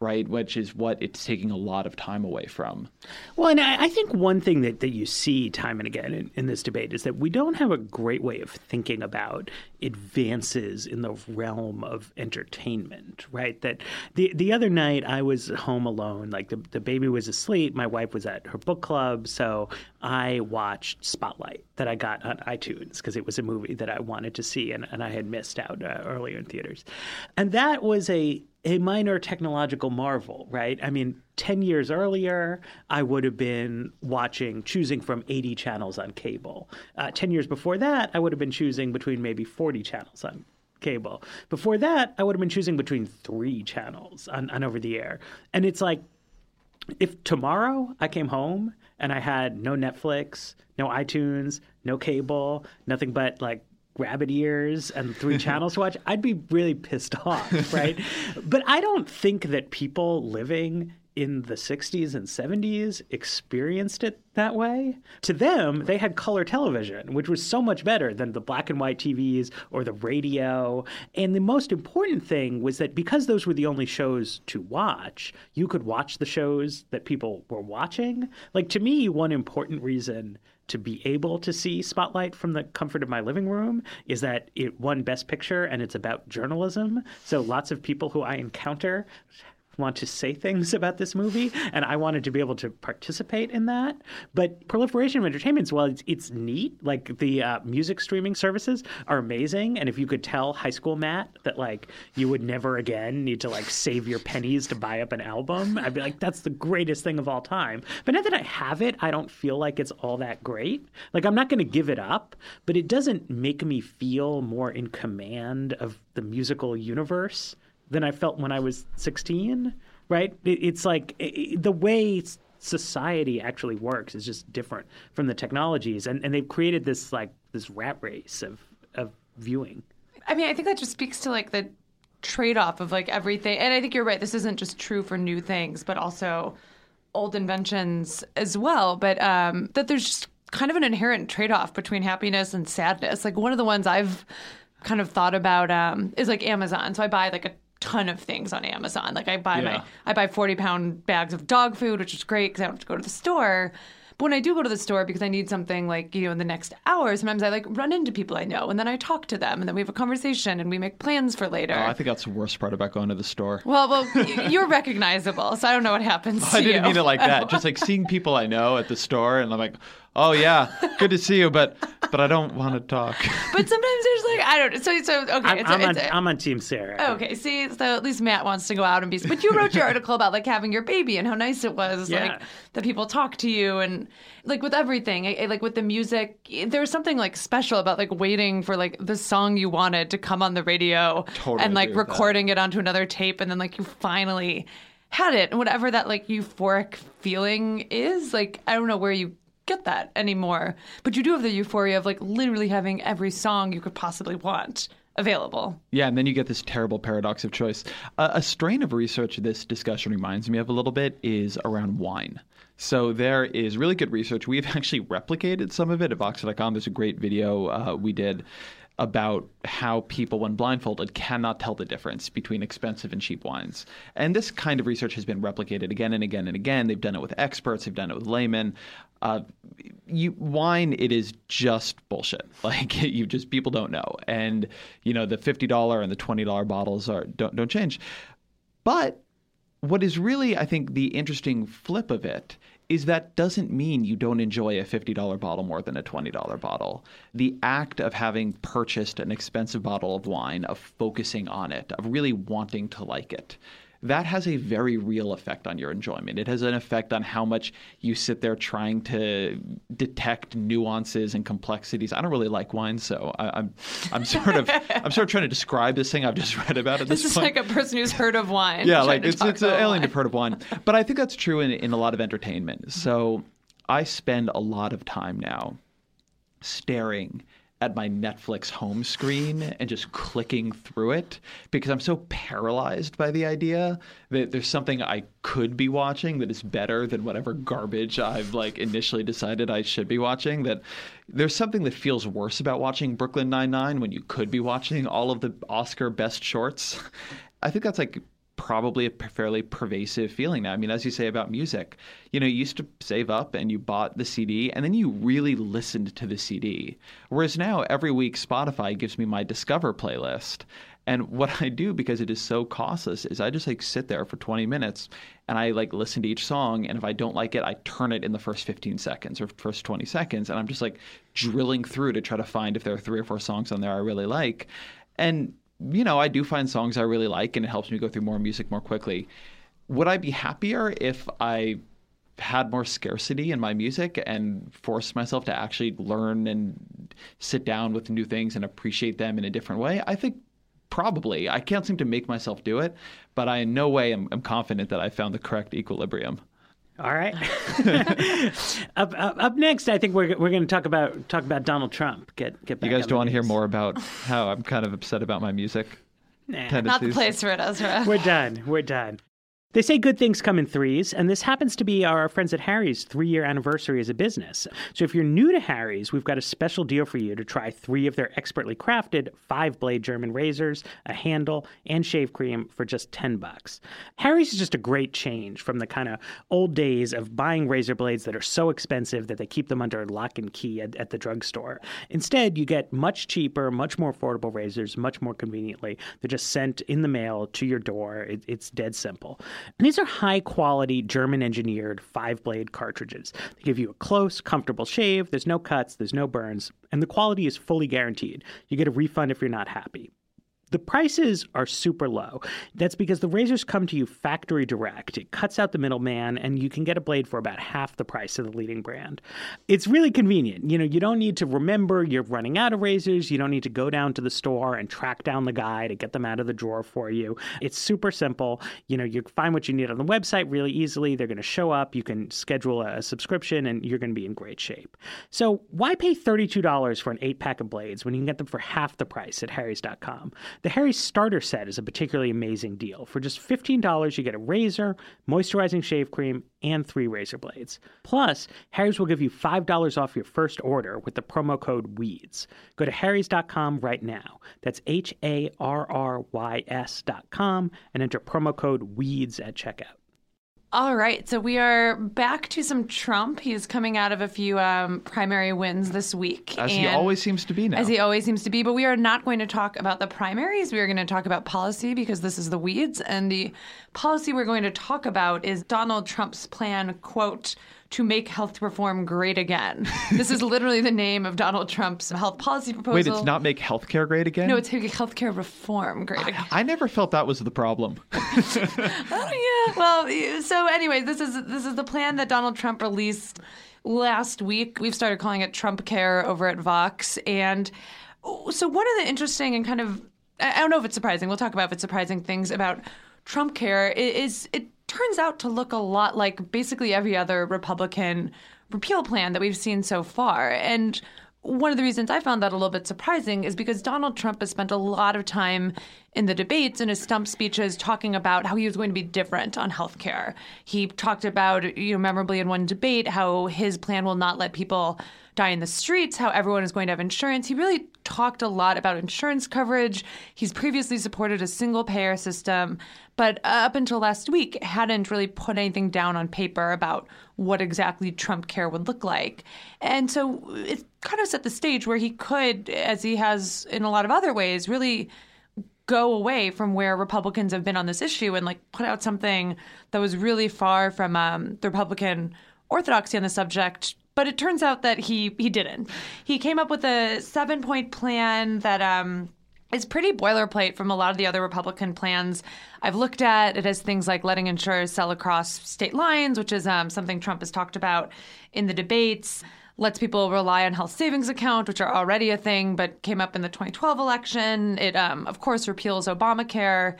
right, which is what it's taking a lot of time away from. Well, and I, I think one thing that, that you see time and again in, in this debate is that we don't have a great way of thinking about advances in the realm of entertainment, right? That the the other night I was home alone, like the, the baby was asleep, my wife was at her book club, so I watched Spotlight that I got on iTunes because it was a movie that I wanted to see and, and I had missed out uh, earlier in theaters. And that was a a minor technological marvel, right? I mean, 10 years earlier, I would have been watching, choosing from 80 channels on cable. Uh, 10 years before that, I would have been choosing between maybe 40 channels on cable. Before that, I would have been choosing between three channels on, on over the air. And it's like, if tomorrow I came home and I had no Netflix, no iTunes, no cable, nothing but like rabbit ears and three channels to watch, I'd be really pissed off, right? but I don't think that people living in the 60s and 70s experienced it that way. To them, they had color television, which was so much better than the black and white TVs or the radio. And the most important thing was that because those were the only shows to watch, you could watch the shows that people were watching. Like to me, one important reason to be able to see Spotlight from the comfort of my living room is that it won Best Picture and it's about journalism. So lots of people who I encounter want to say things about this movie, and I wanted to be able to participate in that. But proliferation of entertainment, well, it's, it's neat. Like the uh, music streaming services are amazing, and if you could tell high school Matt that like you would never again need to like save your pennies to buy up an album, I'd be like, that's the greatest thing of all time. But now that I have it, I don't feel like it's all that great. Like I'm not going to give it up, but it doesn't make me feel more in command of the musical universe than I felt when I was 16, right? It's like the way society actually works is just different from the technologies. And, and they've created this like this rat race of, of viewing. I mean, I think that just speaks to like the trade off of like everything. And I think you're right. This isn't just true for new things, but also old inventions as well. But um, that there's just kind of an inherent trade off between happiness and sadness. Like one of the ones I've kind of thought about um, is like Amazon. So I buy like a ton of things on Amazon. Like I buy yeah. my I buy 40 pound bags of dog food, which is great because I don't have to go to the store. But when I do go to the store because I need something like, you know, in the next hour, sometimes I like run into people I know and then I talk to them and then we have a conversation and we make plans for later. Oh, I think that's the worst part about going to the store. well, well, you're recognizable, so I don't know what happens I didn't you. mean it like that. Just like seeing people I know at the store, and I'm like, "Oh yeah, good to see you," but but I don't want to talk. But sometimes there's like I don't. So so okay. I'm, it's, I'm, a, on, it's a- I'm on Team Sarah. Okay, see, so at least Matt wants to go out and be. But you wrote your article about like having your baby and how nice it was, Yeah. like that people talk to you and like with everything, I- I- like with the music. There was something like special about like waiting for like the song you wanted to come on the radio Totally and like agree with that. recording it onto another tape, and then like you finally had it, and whatever that like euphoric feeling is. Like I don't know where you get that anymore, but you do have the euphoria of like literally having every song you could possibly want available. Yeah, and then you get this terrible paradox of choice. Uh, a strain of research this discussion reminds me of a little bit is around wine. So there is really good research. We've actually replicated some of it at Vox.com. There's a great video uh, we did about how people, when blindfolded, cannot tell the difference between expensive and cheap wines. And this kind of research has been replicated again and again and again. They've done it with experts, they've done it with laymen. Uh, you wine, it is just bullshit. Like you just people don't know, and you know the fifty dollar and the twenty dollar bottles are don't don't change. But what is really, I think, the interesting flip of it is that doesn't mean you don't enjoy a $50 bottle more than a $20 bottle. The act of having purchased an expensive bottle of wine, of focusing on it, of really wanting to like it, that has a very real effect on your enjoyment. It has an effect on how much you sit there trying to detect nuances and complexities. I don't really like wine, so I, I'm I'm sort of I'm sort of trying to describe this thing I've just read about at this, This is point like a person who's heard of wine. yeah, like it's it's an alien to heard of wine, but I think that's true in in a lot of entertainment. So I spend a lot of time now staring at my Netflix home screen and just clicking through it because I'm so paralyzed by the idea that there's something I could be watching that is better than whatever garbage I've like initially decided I should be watching that there's something that feels worse about watching Brooklyn Nine-Nine when you could be watching all of the Oscar best shorts. I think that's like probably a fairly pervasive feeling now. I mean, as you say about music, you know, you used to save up and you bought the CD and then you really listened to the CD. Whereas now, every week, Spotify gives me my Discover playlist. And what I do because it is so costless is I just like sit there for 20 minutes and I like listen to each song. And if I don't like it, I turn it in the first 15 seconds or first 20 seconds. And I'm just like drilling through to try to find if there are three or four songs on there I really like. And you know, I do find songs I really like and it helps me go through more music more quickly. Would I be happier if I had more scarcity in my music and forced myself to actually learn and sit down with new things and appreciate them in a different way? I think probably. I can't seem to make myself do it, but I in no way am, am confident that I found the correct equilibrium. All right. up, up, up next, I think we're, we're going to talk about talk about Donald Trump. Get get back. You guys don't want to hear more about how I'm kind of upset about my music Nah. Not the place for it, Ezra. we're done. We're done. They say good things come in threes, and this happens to be our friends at Harry's three year anniversary as a business. So if you're new to Harry's, we've got a special deal for you to try three of their expertly crafted five blade German razors, a handle, and shave cream for just 10 bucks. Harry's is just a great change from the kind of old days of buying razor blades that are so expensive that they keep them under lock and key at, at the drugstore. Instead, you get much cheaper, much more affordable razors, much more conveniently. They're just sent in the mail to your door. It, it's dead simple. And these are high quality German engineered five blade cartridges. They give you a close, comfortable shave. There's no cuts, there's no burns, and the quality is fully guaranteed. You get a refund if you're not happy. The prices are super low. That's because the razors come to you factory direct. It cuts out the middleman, and you can get a blade for about half the price of the leading brand. It's really convenient. You know, you don't need to remember you're running out of razors. You don't need to go down to the store and track down the guy to get them out of the drawer for you. It's super simple. You know, you find what you need on the website really easily. They're going to show up. You can schedule a subscription, and you're going to be in great shape. So why pay $32 for an eight pack of blades when you can get them for half the price at Harry's.com? The Harry's starter set is a particularly amazing deal. For just $15, you get a razor, moisturizing shave cream, and three razor blades. Plus, Harry's will give you $5 off your first order with the promo code WEEDS. Go to harrys.com right now. That's H A R R Y S.com and enter promo code WEEDS at checkout. All right, so we are back to some Trump. He's coming out of a few um, primary wins this week. As he always seems to be now. As he always seems to be. But we are not going to talk about the primaries. We are going to talk about policy because this is the weeds. And the policy we're going to talk about is Donald Trump's plan, quote, to make health reform great again. this is literally the name of Donald Trump's health policy proposal. Wait, it's not make healthcare great again? No, it's make healthcare reform great again. I never felt that was the problem. oh, yeah. Well, so anyway, this is this is the plan that Donald Trump released last week. We've started calling it Trump Care over at Vox, and oh, so one of the interesting and kind of I don't know if it's surprising. We'll talk about if it's surprising things about Trump Care is it turns out to look a lot like basically every other Republican repeal plan that we've seen so far. And one of the reasons I found that a little bit surprising is because Donald Trump has spent a lot of time in the debates and his stump speeches talking about how he was going to be different on health care. He talked about, you know, memorably in one debate how his plan will not let people die in the streets, how everyone is going to have insurance. He really talked a lot about insurance coverage. He's previously supported a single payer system, but up until last week hadn't really put anything down on paper about what exactly Trump care would look like. And so it kind of set the stage where he could, as he has in a lot of other ways, really go away from where Republicans have been on this issue and like put out something that was really far from um, the Republican orthodoxy on the subject but it turns out that he he didn't. He came up with a seven point plan that um, is pretty boilerplate from a lot of the other Republican plans I've looked at. It has things like letting insurers sell across state lines, which is um, something Trump has talked about in the debates. Lets people rely on health savings account, which are already a thing, but came up in the 2012 election. It, um, of course, repeals Obamacare.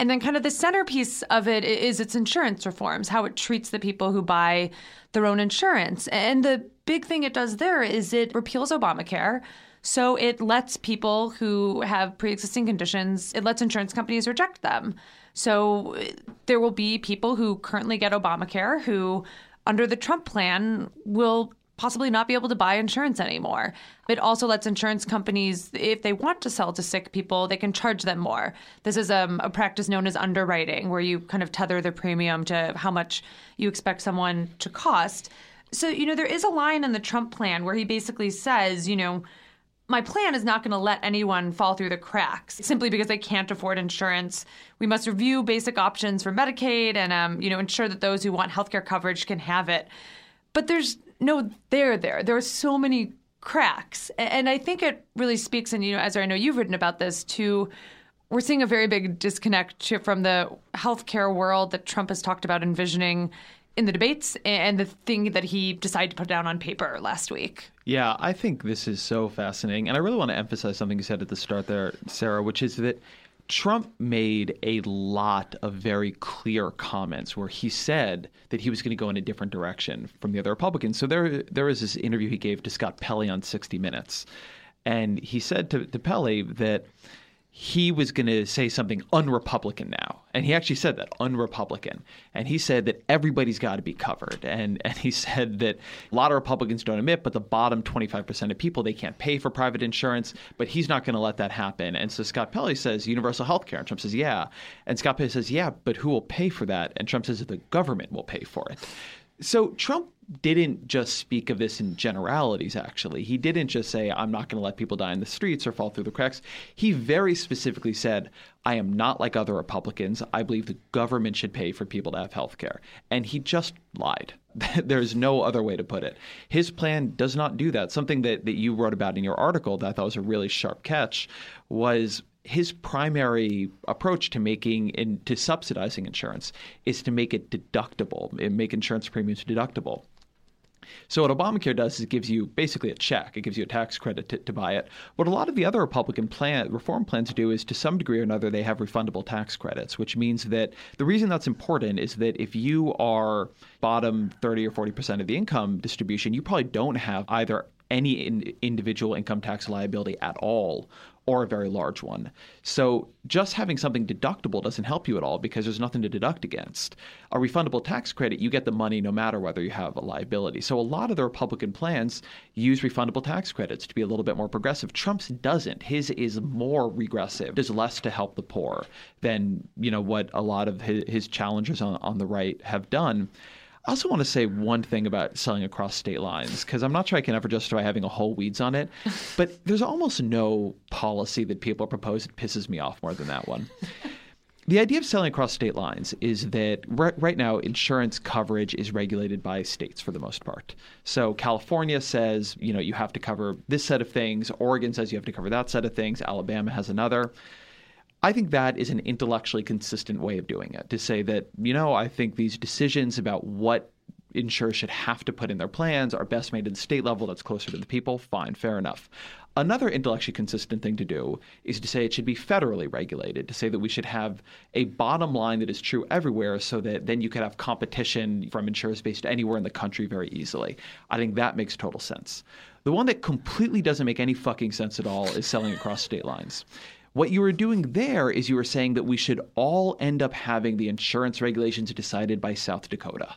And then, kind of the centerpiece of it is its insurance reforms, how it treats the people who buy their own insurance. And the big thing it does there is it repeals Obamacare. So it lets people who have pre existing conditions, it lets insurance companies reject them. So uh, there will be people who currently get Obamacare who, under the Trump plan, will possibly not be able to buy insurance anymore. It also lets insurance companies, if they want to sell to sick people, they can charge them more. This is um, a practice known as underwriting, where you kind of tether the premium to how much you expect someone to cost. So, you know, there is a line in the Trump plan where he basically says, you know, my plan is not going to let anyone fall through the cracks simply because they can't afford insurance. We must review basic options for Medicaid and, um, you know, ensure that those who want healthcare coverage can have it. But there's no there there. There are so many cracks, and I think it really speaks. And you know, as I know you've written about this too. We're seeing a very big disconnect from the healthcare world that Trump has talked about envisioning in the debates and the thing that he decided to put down on paper last week. Yeah, I think this is so fascinating. And I really want to emphasize something you said at the start there, Sarah, which is that Trump made a lot of very clear comments where he said that he was going to go in a different direction from the other Republicans. So there, there was this interview he gave to Scott Pelley on 60 Minutes, and he said to, to Pelley that he was going to say something unrepublican now. And he actually said that, unrepublican. And he said that everybody's got to be covered. And, and he said that a lot of Republicans don't admit, but the bottom 25% of people, they can't pay for private insurance, but he's not going to let that happen. And so Scott Pelley says universal health care. And Trump says, yeah. And Scott Pelley says, yeah, but who will pay for that? And Trump says the government will pay for it. So Trump didn't just speak of this in generalities, actually. He didn't just say, I'm not going to let people die in the streets or fall through the cracks. He very specifically said, I am not like other Republicans. I believe the government should pay for people to have health care. And he just lied. There's no other way to put it. His plan does not do that. Something that, that you wrote about in your article that I thought was a really sharp catch was his primary approach to making and to subsidizing insurance is to make it deductible, and make insurance premiums deductible. So what Obamacare does is it gives you basically a check. It gives you a tax credit to, to buy it. What a lot of the other Republican plan reform plans do is to some degree or another they have refundable tax credits, which means that the reason that's important is that if you are bottom 30 or 40% of the income distribution, you probably don't have either any in, individual income tax liability at all or a very large one. So just having something deductible doesn't help you at all because there's nothing to deduct against. A refundable tax credit, you get the money no matter whether you have a liability. So a lot of the Republican plans use refundable tax credits to be a little bit more progressive. Trump's doesn't. His is more regressive. Does less to help the poor than, you know, what a lot of his, his challengers on, on the right have done. I also want to say one thing about selling across state lines because I'm not sure I can ever justify having a whole weeds on it, but there's almost no policy that people propose that pisses me off more than that one. The idea of selling across state lines is that right, right, now insurance coverage is regulated by states for the most part. So California says, you know, you have to cover this set of things, Oregon says you have to cover that set of things, Alabama has another. I think that is an intellectually consistent way of doing it to say that, you know, I think these decisions about what insurers should have to put in their plans are best made at the state level that's closer to the people. Fine, fair enough. Another intellectually consistent thing to do is to say it should be federally regulated, to say that we should have a bottom line that is true everywhere so that then you could have competition from insurers based anywhere in the country very easily. I think that makes total sense. The one that completely doesn't make any fucking sense at all is selling across state lines. What you were doing there is you were saying that we should all end up having the insurance regulations decided by South Dakota.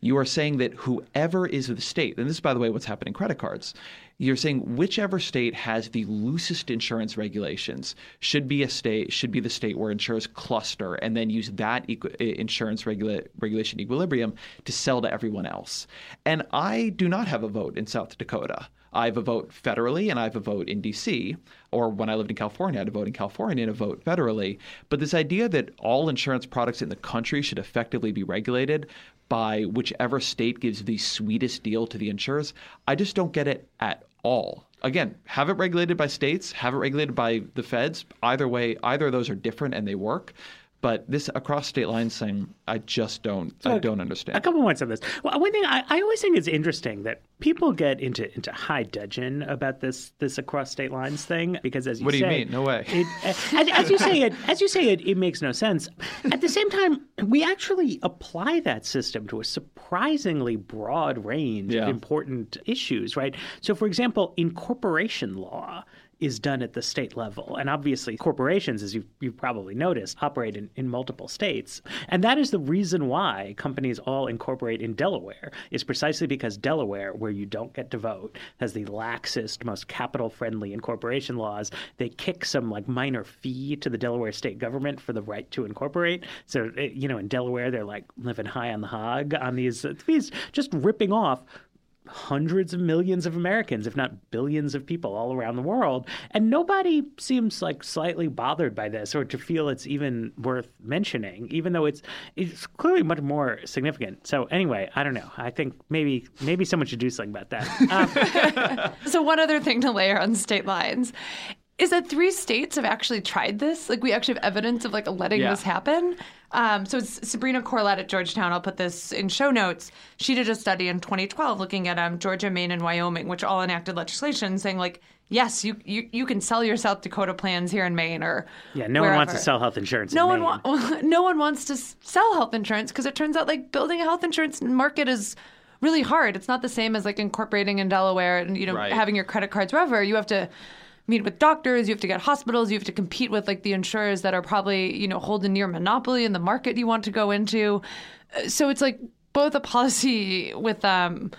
You are saying that whoever is the state, and this is, by the way, what's happening in credit cards, you're saying whichever state has the loosest insurance regulations should be a state should be the state where insurers cluster and then use that equi- eh, insurance regula- regulation equilibrium to sell to everyone else. And I do not have a vote in South Dakota. I have a vote federally and I have a vote in DC. Or when I lived in California, I had a vote in California and a vote federally. But this idea that all insurance products in the country should effectively be regulated by whichever state gives the sweetest deal to the insurers, I just don't get it at all. Again, have it regulated by states, have it regulated by the feds. Either way, either of those are different and they work. But this across state lines thing, I just don't, so I don't understand. A couple points on this. Well, one thing I, I always think is interesting that people get into into high dudgeon about this this across state lines thing because as you what do say, you mean? No way. It, as, as, you say it, as you say it, it makes no sense. At the same time, we actually apply that system to a surprisingly broad range yeah. of important issues, right? So, for example, incorporation law is done at the state level. And obviously, corporations, as you've, you've probably noticed, operate in, in multiple states. And that is the reason why companies all incorporate in Delaware, is precisely because Delaware, where you don't get to vote, has the laxest, most capital friendly incorporation laws. They kick some like minor fee to the Delaware state government for the right to incorporate. So, eh, you know, in Delaware, they're like living high on the hog on these, these just ripping off hundreds of millions of Americans, if not billions of people all around the world. And nobody seems like slightly bothered by this or to feel it's even worth mentioning, even though it's it's clearly much more significant. So anyway, I don't know. I think maybe maybe someone should do something about that. Um, so one other thing to layer on state lines is that three states have actually tried this. Like we actually have evidence of like letting Yeah. this happen. Um, so it's Sabrina Corlett at Georgetown. I'll put this in show notes. She did a study in 2012 looking at um, Georgia, Maine, and Wyoming, which all enacted legislation saying like, yes, you, you you can sell your South Dakota plans here in Maine or yeah, no one wants to sell health insurance. No in one Maine. wa- no one wants to sell health insurance because it turns out like building a health insurance market is really hard. It's not the same as like incorporating in Delaware and you know Right. having your credit cards wherever. You have to meet with doctors, you have to get hospitals, you have to compete with like the insurers that are probably, you know, hold a near monopoly in the market you want to go into. Uh, So it's like both a policy with um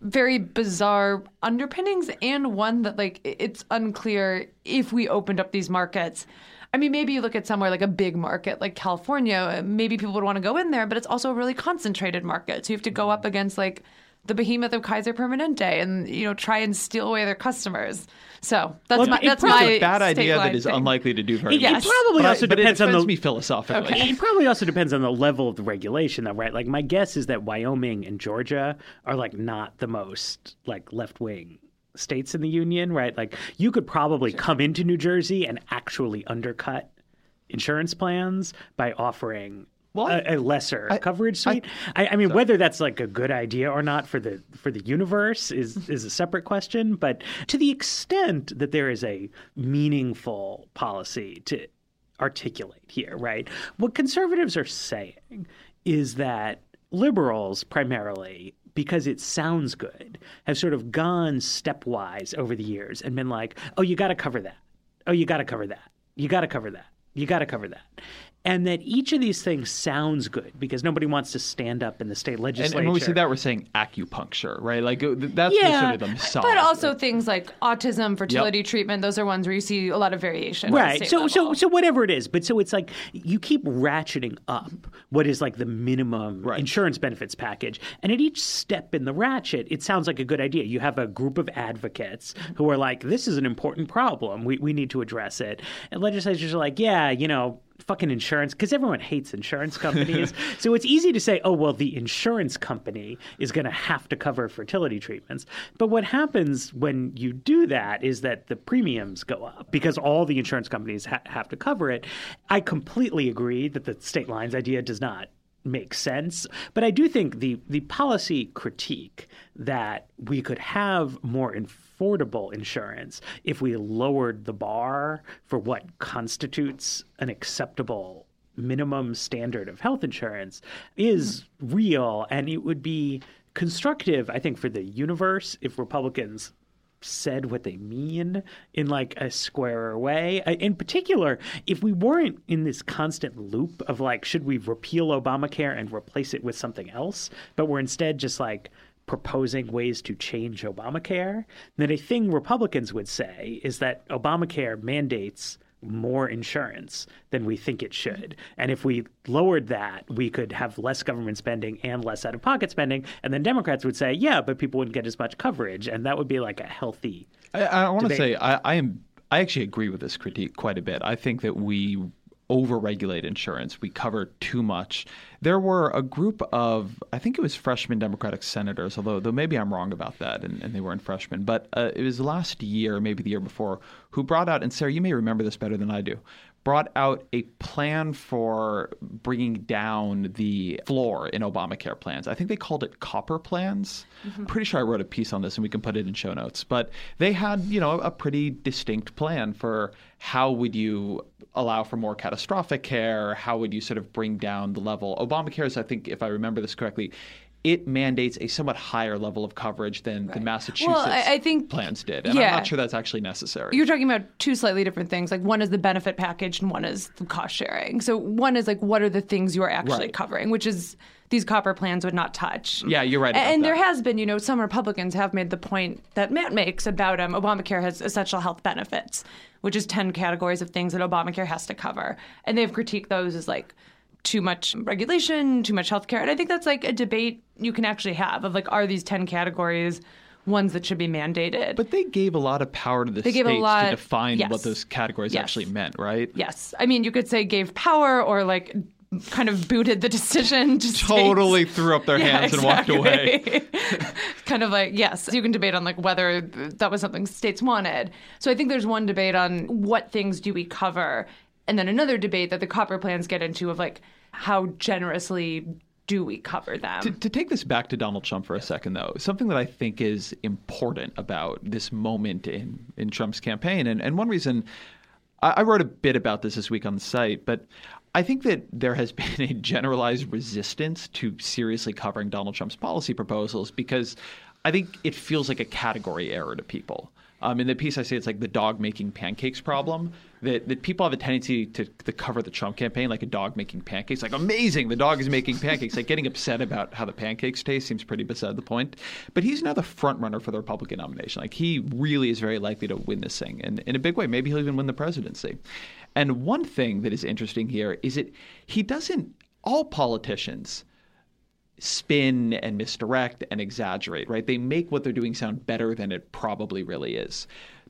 very bizarre underpinnings and one that like it's unclear if we opened up these markets I mean, maybe you look at somewhere like a big market like California, maybe people would want to go in there, but it's also a really concentrated market. So you have to go up against like the behemoth of Kaiser Permanente and, you know, try and steal away their customers. So that's Well, my, it that's probably- my a bad idea that is thing. unlikely to do very Yes. well. It probably But also but depends it on offends the me philosophically. It probably also depends on the level of the regulation, though, right? Like my guess is that Wyoming and Georgia are like not the most like left wing states in the union, right? Like you could probably come into New Jersey and actually undercut insurance plans by offering. Well, a, a lesser coverage suite. I, I, mean, whether that's like a good idea or not for the for the universe is is a separate question. But to the extent that there is a meaningful policy to articulate here, right? What conservatives are saying is that liberals primarily because it sounds good, have sort of gone stepwise over the years and been like, oh, you got to cover that. Oh, you got to cover that. You got to cover that. You got to cover that. And that each of these things sounds good because nobody wants to stand up in the state legislature. and when we say that, we're saying acupuncture, right? Like uh, th- that's the Yeah, sort of the. But also things like autism, fertility treatment, those are ones where you see a lot of variation. right so so level. so whatever it is but so it's like you keep ratcheting up what is like the minimum Right. insurance benefits package and at each step in the ratchet it sounds like a good idea you have a group of advocates who are like this is an important problem we, we need to address it and legislators are like yeah you know fucking insurance because everyone hates insurance companies so it's easy to say oh well the insurance company is going to have to cover fertility treatments but what happens when you do that is that the premiums go up because all the insurance companies ha- have to cover it i completely agree that the state lines idea does not make sense. But I do think the the policy critique that we could have more affordable insurance if we lowered the bar for what constitutes an acceptable minimum standard of health insurance is real and it would be constructive i think for the universe if republicans said what they mean in like a squarer way. Uh, In particular, if we weren't in this constant loop of like, should we repeal Obamacare and replace it with something else, but we're instead just like proposing ways to change Obamacare, then a thing Republicans would say is that Obamacare mandates more insurance than we think it should. And if we lowered that, we could have less government spending and less out of pocket spending. And then Democrats would say, yeah, but people wouldn't get as much coverage. And that would be like a healthy. I, I want to say I, I am. I actually agree with this critique quite a bit. I think that we overregulate insurance. We cover too much. There were a group of, I think it was freshman Democratic senators, although though maybe I'm wrong about that, and, and they weren't freshmen. But uh, it was last year, maybe the year before, who brought out, and Sarah, you may remember this better than I do, brought out a plan for bringing down the floor in Obamacare plans. I think they called it copper plans. I'm pretty sure I wrote a piece on this and we can put it in show notes. But they had, you know, a pretty distinct plan for how would you allow for more catastrophic care? How would you sort of bring down the level? Obamacare is, I think, if I remember this correctly, it mandates a somewhat higher level of coverage than the Massachusetts Well, I- I think- plans did. And yeah. I'm not sure that's actually necessary. You're talking about two slightly different things. Like one is the benefit package and one is the cost sharing. So one is like what are the things you are actually Right. covering, which is these copper plans would not touch. Yeah, you're right and that. there has been, you know, some Republicans have made the point that Matt makes about um, Obamacare has essential health benefits, which is 10 categories of things that Obamacare has to cover. And they've critiqued those as like too much regulation, too much healthcare. And I think that's like a debate you can actually have of like, are these 10 categories ones that should be mandated? But they gave a lot of power to the They states lot- to define yes. what those categories Yes. actually meant, right? Yes. I mean, you could say gave power or like kind of booted the decision to Totally states. threw up their Yeah, hands and walked away. kind of like, yes, you can debate on like whether that was something states wanted. So I think there's one debate on what things do we cover, and then another debate that the copper plans get into of like how generously do we cover them. To, to take this back to Donald Trump for a second, though, something that I think is important about this moment in, in Trump's campaign, and, and one reason I, I wrote a bit about this this week on the site, but I think that there has been a generalized resistance to seriously covering Donald Trump's policy proposals because I think it feels like a category error to people. Um, in the piece, I say it's like the dog making pancakes problem. That, that people have a tendency to, to cover the Trump campaign like a dog making pancakes. Like, amazing, the dog is making pancakes. Like, getting upset about how the pancakes taste seems pretty beside the point. But he's now the front runner for the Republican nomination. Like, he really is very likely to win this thing. And in a big way, maybe he'll even win the presidency. And one thing that is interesting here is that he doesn't, all politicians, spin and misdirect and exaggerate, right? They make what they're doing sound better than it probably really is.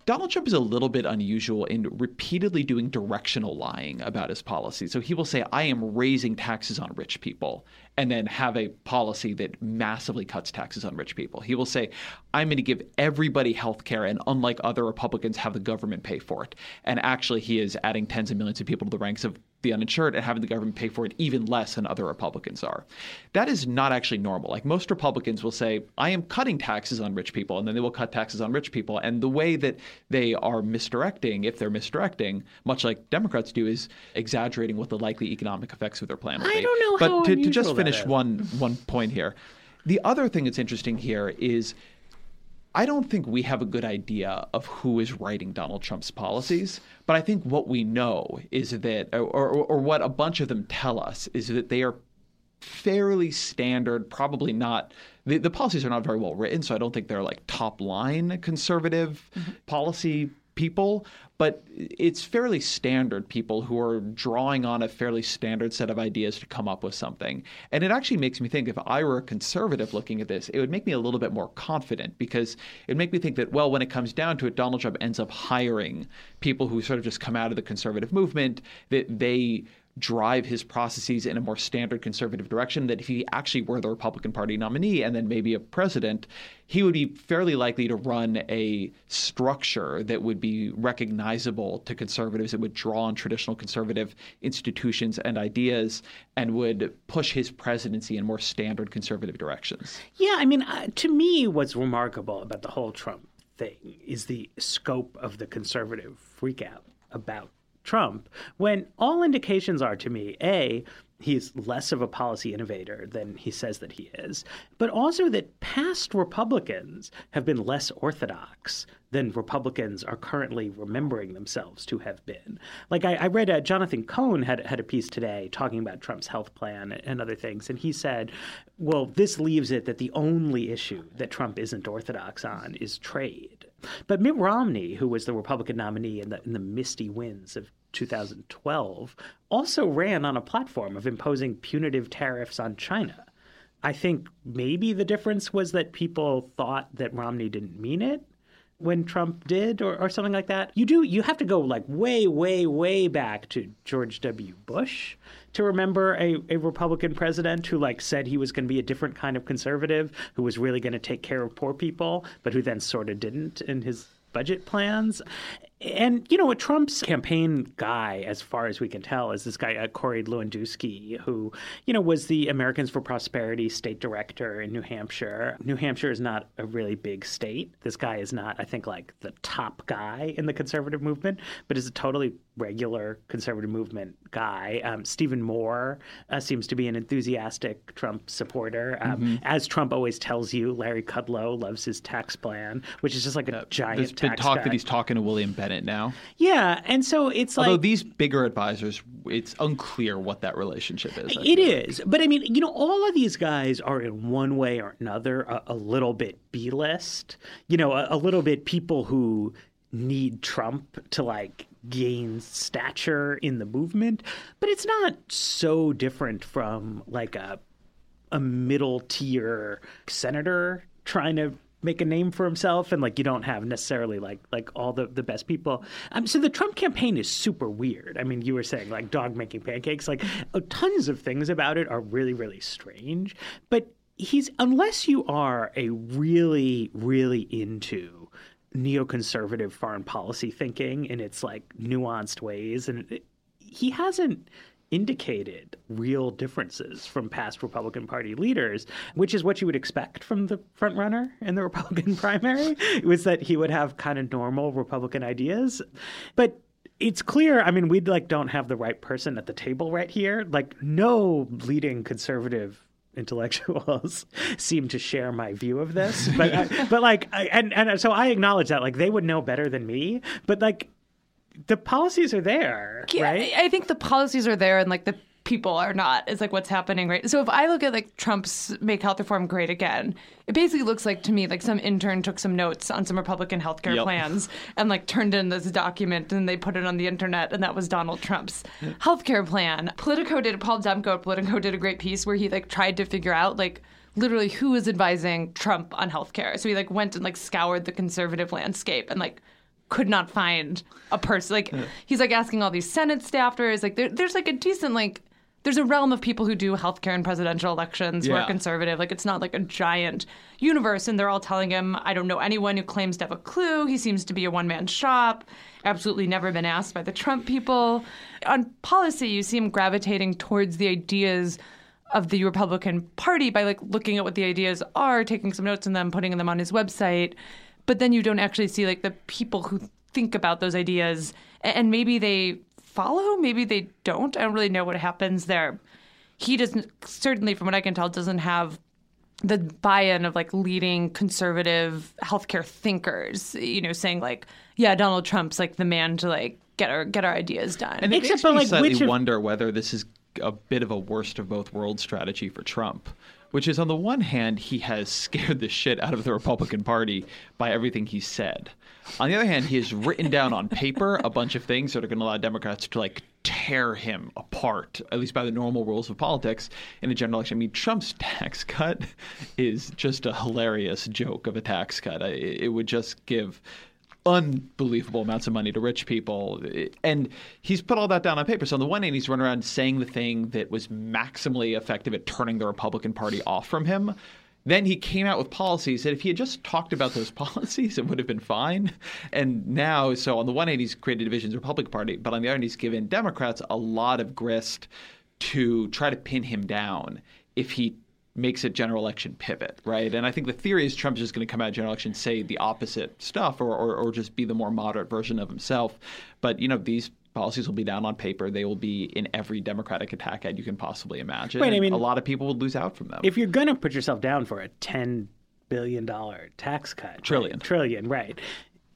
Donald Trump is a little bit unusual in repeatedly doing directional lying about his policy. So he will say, I am raising taxes on rich people, and then have a policy that massively cuts taxes on rich people. He will say, I'm going to give everybody health care, and unlike other Republicans, have the government pay for it. And actually, he is adding tens of millions of people to the ranks of the uninsured and having the government pay for it even less than other Republicans are. That is not actually normal. Like most Republicans will say, I am cutting taxes on rich people, and then they will cut taxes on rich people. And the way that they are misdirecting, if they're misdirecting, much like Democrats do, is exaggerating what the likely economic effects of their plan will be. I don't know But how to, to just that finish is. one one point here. The other thing that's interesting here is I don't think we have a good idea of who is writing Donald Trump's policies, but I think what we know is that, or, or, or what a bunch of them tell us, is that they are fairly standard, probably not. The, the policies are not very well written, so I don't think they're like top line conservative mm-hmm. policy people, but it's fairly standard people who are drawing on a fairly standard set of ideas to come up with something. And it actually makes me think if I were a conservative looking at this, it would make me a little bit more confident because it would make me think that, well, when it comes down to it, Donald Trump ends up hiring people who sort of just come out of the conservative movement, that they drive his processes in a more standard conservative direction that if he actually were the Republican Party nominee and then maybe a president, he would be fairly likely to run a structure that would be recognizable to conservatives. It would draw on traditional conservative institutions and ideas and would push his presidency in more standard conservative directions. Yeah, I mean, uh, to me, what's remarkable about the whole Trump thing is the scope of the conservative freakout about Trump when all indications are to me A, he's less of a policy innovator than he says that he is, but also that past Republicans have been less orthodox than Republicans are currently remembering themselves to have been. Like I, I read, uh, Jonathan Cohn had had a piece today talking about Trump's health plan and other things, and he said, "Well, this leaves it that the only issue that Trump isn't orthodox on is trade." But Mitt Romney, who was the Republican nominee in the, in the misty winds of 2012, also ran on a platform of imposing punitive tariffs on China. I think maybe the difference was that people thought that Romney didn't mean it when Trump did or, or something like that. You do you have to go like way, way, way back to George W. Bush to remember a, a Republican president who like said he was going to be a different kind of conservative, who was really going to take care of poor people, but who then sort of didn't in his budget plans. And, you know, a Trump's campaign guy, as far as we can tell, is this guy, uh, Corey Lewandowski, who, you know, was the Americans for Prosperity state director in New Hampshire. New Hampshire is not a really big state. This guy is not, I think, like the top guy in the conservative movement, but is a totally regular conservative movement guy. Um, Stephen Moore uh, seems to be an enthusiastic Trump supporter. Um, mm-hmm. As Trump always tells you, Larry Kudlow loves his tax plan, which is just like a uh, giant There's been talk guy. that he's talking to William Bennett now. Yeah, and so it's like. Although these bigger advisors, it's unclear what that relationship is. I it is. Like. But I mean, you know, all of these guys are in one way or another a, a little bit B list. You know, a, a little bit people who need Trump to like gain stature in the movement, but it's not so different from like a a middle tier senator trying to make a name for himself and like you don't have necessarily like like all the the best people. Um, so the trump campaign is super weird. I mean you were saying like dog making pancakes. Like uh, tons of things about it are really really strange. But he's unless you are a really really into neoconservative foreign policy thinking in its like nuanced ways and it, he hasn't indicated real differences from past Republican Party leaders, which is what you would expect from the frontrunner in the Republican primary, was that he would have kind of normal Republican ideas. But it's clear, I mean, we like don't have the right person at the table right here. Like no leading conservative intellectuals seem to share my view of this but I, uh, but like I, and and so I acknowledge that like they would know better than me but like the policies are there yeah, right? I think the policies are there and like the people are not is like what's happening right? So if i look at like trump's make health reform great again it basically looks like to me like some intern took some notes on some republican healthcare yep. plans and like turned in this document and they put it on the internet and that was donald trump's healthcare plan. Politico did paul demko politico did a great piece where he like tried to figure out like literally who is advising trump on healthcare. So he like went and like scoured the conservative landscape and like could not find a person like he's like asking all these senate staffers like there, there's like a decent like there's a realm of people who do healthcare and presidential elections who are conservative. Like it's not like a giant universe, and they're all telling him, I don't know anyone who claims to have a clue. He seems to be a one man shop. Absolutely never been asked by the Trump people. On policy, you see him gravitating towards the ideas of the Republican Party by like looking at what the ideas are, taking some notes on them, putting them on his website. But then you don't actually see like the people who think about those ideas and maybe they follow. Maybe they don't. I don't really know what happens there. He doesn't, certainly from what I can tell, doesn't have the buy-in of like leading conservative healthcare thinkers, you know, saying like, yeah, Donald Trump's like the man to like get our get our ideas done. And it Except makes for, me like, slightly wonder whether this is a bit of a worst of both worlds strategy for Trump. Which is, on the one hand, he has scared the shit out of the Republican Party by everything he said. On the other hand, he has written down on paper a bunch of things that are going to allow Democrats to like tear him apart, at least by the normal rules of politics in a general election. I mean, Trump's tax cut is just a hilarious joke of a tax cut. It would just give unbelievable amounts of money to rich people. And he's put all that down on paper. So on the one hand, he's run around saying the thing that was maximally effective at turning the Republican Party off from him. Then he came out with policies that if he had just talked about those policies, it would have been fine. And now, so on the one hand, he's created divisions in the Republican Party, but on the other hand, he's given Democrats a lot of grist to try to pin him down if he makes a general election pivot, right? And I think the theory is Trump's just going to come out of general election say the opposite stuff or, or, or just be the more moderate version of himself. But, you know, these policies will be down on paper. They will be in every Democratic attack ad you can possibly imagine. Right, I mean- a lot of people would lose out from them. if you're going to put yourself down for a $10 billion tax cut, right? Trillion. Trillion, right.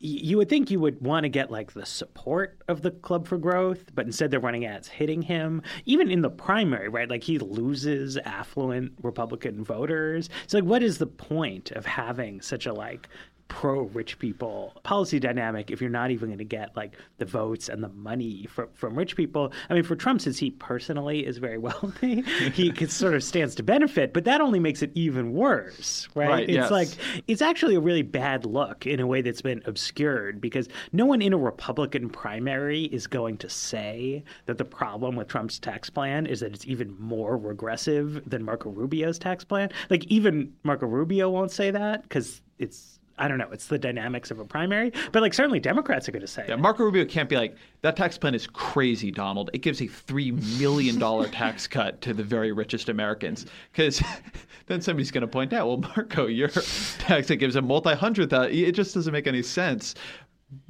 You would think you would want to get like the support of the Club for Growth, but instead they're running ads hitting him. Even in the primary, right? Like he loses affluent Republican voters. So like, what is the point of having such a like pro rich people policy dynamic if you're not even going to get like the votes and the money from, from rich people. I mean, for Trump, since he personally is very wealthy, he sort of stands to benefit, but that only makes it even worse, right? Right, it's yes. like it's actually a really bad look in a way that's been obscured because no one in a Republican primary is going to say that the problem with Trump's tax plan is that it's even more regressive than Marco Rubio's tax plan. Like even Marco Rubio won't say that because it's I don't know, it's the dynamics of a primary, but like certainly Democrats are going to say Yeah, it. Marco Rubio can't be like, that tax plan is crazy, Donald. It gives a $3 million tax cut to the very richest Americans. Because then somebody's going to point out, well, Marco, your tax that gives a multi hundred thousand, it just doesn't make any sense.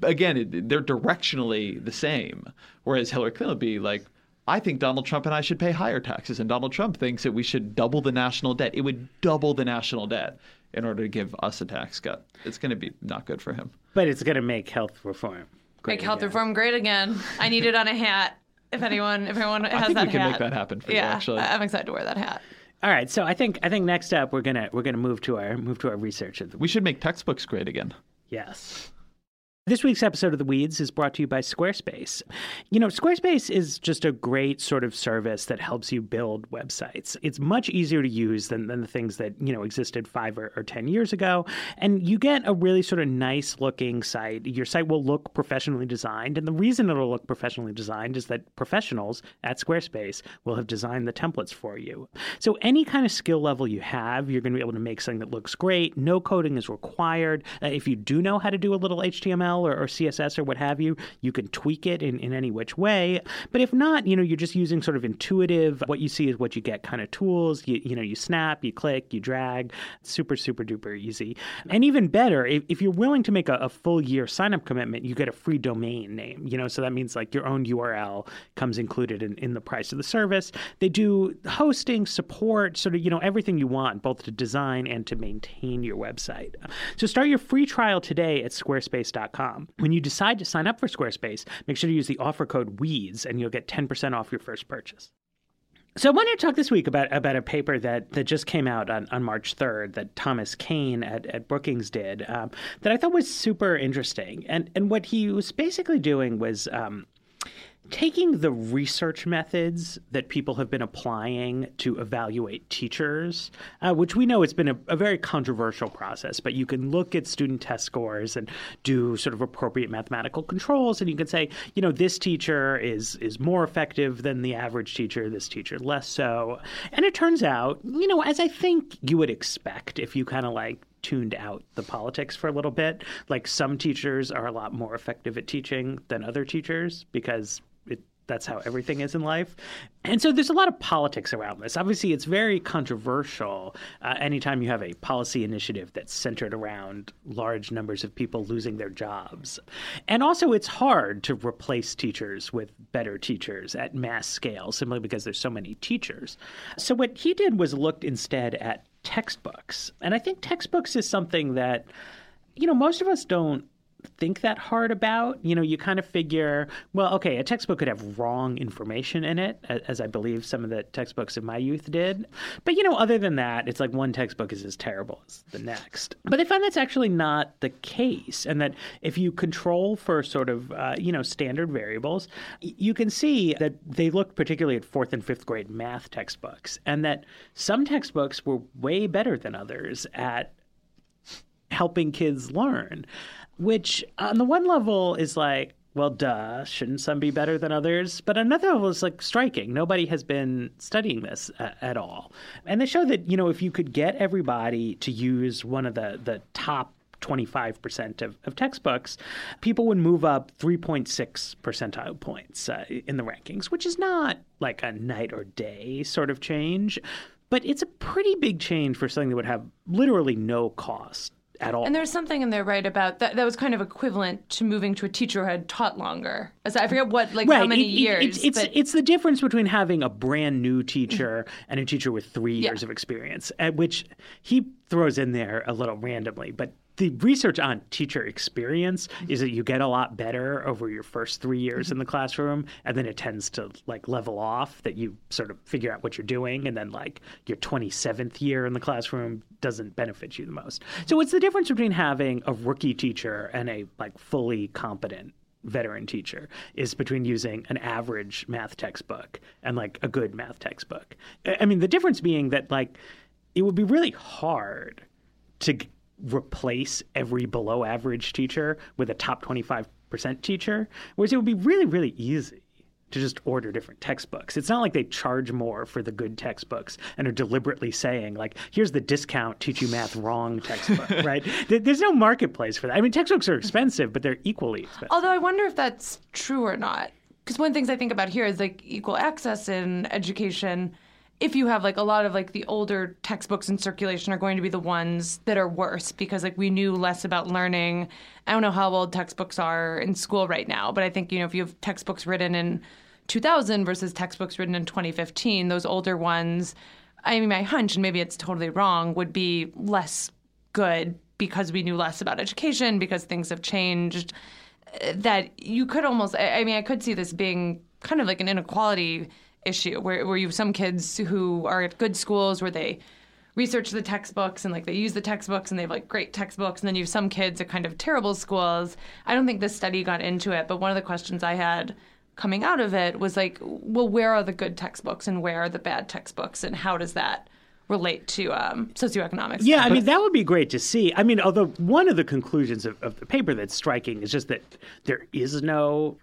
Again, it, they're directionally the same. Whereas Hillary Clinton would be like, I think Donald Trump and I should pay higher taxes. And Donald Trump thinks that we should double the national debt. It would double the national debt in order to give us a tax cut. It's going to be not good for him. But it's going to make health reform. Make health reform great again. I need it on a hat. If anyone, if anyone has I think that we can hat. make that happen for you, yeah, actually. I- I'm excited to wear that hat. All right, so I think I think next up we're gonna we're gonna move to our move to our research of the We should make textbooks great again. Yes. This week's episode of The Weeds is brought to you by Squarespace. You know, Squarespace is just a great sort of service that helps you build websites. It's much easier to use than, than the things that, you know, existed five or, or 10 years ago. And you get a really sort of nice looking site. Your site will look professionally designed. And the reason it'll look professionally designed is that professionals at Squarespace will have designed the templates for you. So any kind of skill level you have, you're going to be able to make something that looks great. No coding is required. Uh, if you do know how to do a little HTML or, or CSS or what have you, you can tweak it in, in any which way. But if not, you know, you're just using sort of intuitive, what you see is what you get kind of tools. You, you know, you snap, you click, you drag. Super, super duper easy. And even better, if, if you're willing to make a, a full year sign up commitment, you get a free domain name. You know, so that means like your own URL comes included in, in the price of the service. They do hosting, support, sort of, you know, everything you want, both to design and to maintain your website. So start your free trial today at squarespace.com. When you decide to sign up for Squarespace, make sure to use the offer code WEEDS and you'll get 10% off your first purchase. So I wanted to talk this week about, about a paper that, that just came out on, on March 3rd that Thomas Kane at, at Brookings did um, that I thought was super interesting. And, and what he was basically doing was um, taking the research methods that people have been applying to evaluate teachers, uh, which we know it's been a, a, very controversial process, but you can look at student test scores and do sort of appropriate mathematical controls, and you can say, you know, this teacher is is more effective than the average teacher, this teacher less so. And it turns out, you know, as I think you would expect if you kind of like tuned out the politics for a little bit. Like some teachers are a lot more effective at teaching than other teachers because that's how everything is in life. And so there's a lot of politics around this. Obviously, it's very controversial uh, anytime you have a policy initiative that's centered around large numbers of people losing their jobs. And also, it's hard to replace teachers with better teachers at mass scale simply because there's so many teachers. So, what he did was looked instead at textbooks. And I think textbooks is something that, you know, most of us don't think that hard about. You know, you kind of figure, well, okay, a textbook could have wrong information in it, as I believe some of the textbooks of my youth did. But, you know, other than that, it's like one textbook is as terrible as the next. But I find that's actually not the case. And that if you control for sort of, uh, you know, standard variables, you can see that they looked particularly at fourth and fifth grade math textbooks, and that some textbooks were way better than others at helping kids learn which on the one level is like, well, duh, shouldn't some be better than others? But another level is like striking. Nobody has been studying this uh, at all. And they show that, you know, if you could get everybody to use one of the, the top 25% of, of textbooks, people would move up 3.6 percentile points uh, in the rankings, which is not like a night or day sort of change, but it's a pretty big change for something that would have literally no cost at all. And there's something in there, right, about that that was kind of equivalent to moving to a teacher who had taught longer. I forget what, like right. how many it, years. It, it's, it's, but... it's, the difference between having a brand new teacher mm-hmm. and a teacher with three years yeah. of experience, at which he throws in there a little randomly. But the research on teacher experience is that you get a lot better over your first three years in the classroom, and then it tends to like level off. That you sort of figure out what you're doing, and then like your 27th year in the classroom doesn't benefit you the most. So what's the difference between having a rookie teacher and a like fully competent veteran teacher is between using an average math textbook and like a good math textbook. I mean, the difference being that like it would be really hard to replace every below average teacher with a top 25% teacher, whereas it would be really, really easy to just order different textbooks. It's not like they charge more for the good textbooks and are deliberately saying, like, here's the discount teach you math wrong textbook, right? There's no marketplace for that. I mean, textbooks are expensive, but they're equally expensive. Although I wonder if that's true or not. Because one of the things I think about here is like equal access in education if you have like a lot of like the older textbooks in circulation are going to be the ones that are worse because like we knew less about learning. I don't know how old textbooks are in school right now, but I think you know if you have textbooks written in 2000 versus textbooks written in 2015, those older ones, I mean my hunch and maybe it's totally wrong, would be less good because we knew less about education because things have changed eh, that you could almost I mean I could see this being kind of like an inequality issue where, where you have some kids who are at good schools where they research the textbooks and like they use the textbooks and they have like great textbooks and then you have some kids at kind of terrible schools i don't think this study got into it but one of the questions i had coming out of it was like well where are the good textbooks and where are the bad textbooks and how does that relate to um, socioeconomics. Yeah, I mean, that would be great to see. I mean, although one of the conclusions of, of, the paper that's striking is just that there is no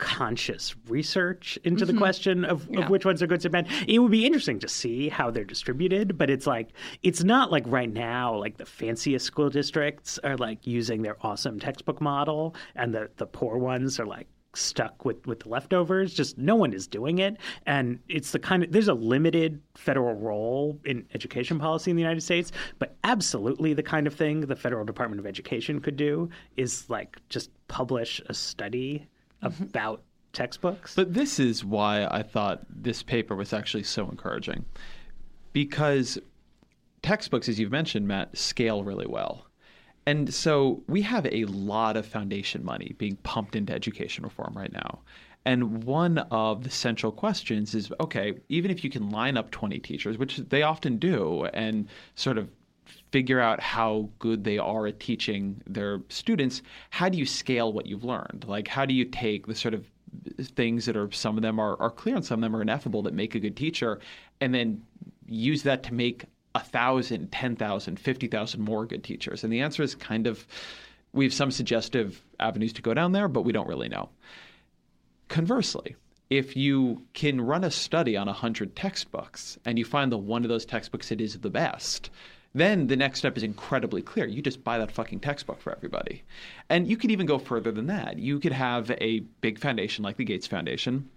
conscious research into mm-hmm. the question of, yeah. of which ones are good and bad. It would be interesting to see how they're distributed, but it's like it's not like right now like the fanciest school districts are like using their awesome textbook model and the the poor ones are like stuck with with the leftovers just no one is doing it and it's the kind of there's a limited federal role in education policy in the United States but absolutely the kind of thing the federal department of education could do is like just publish a study. Mm-hmm. about textbooks. But this is why I thought this paper was actually so encouraging. Because textbooks, as you've mentioned, Matt, scale really well. And so we have a lot of foundation money being pumped into education reform right now. And one of the central questions is okay, even if you can line up 20 teachers, which they often do, and sort of figure out how good they are at teaching their students, how do you scale what you've learned? Like, how do you take the sort of things that are some of them are, are clear and some of them are ineffable that make a good teacher, and then use that to make a thousand, ten thousand, fifty thousand more good teachers? And the answer is kind of we have some suggestive avenues to go down there, but we don't really know. Conversely, if you can run a study on 100 textbooks and you find that one of those textbooks that is the best, then the next step is incredibly clear. You just buy that fucking textbook for everybody. And you could even go further than that. You could have a big foundation like the Gates Foundation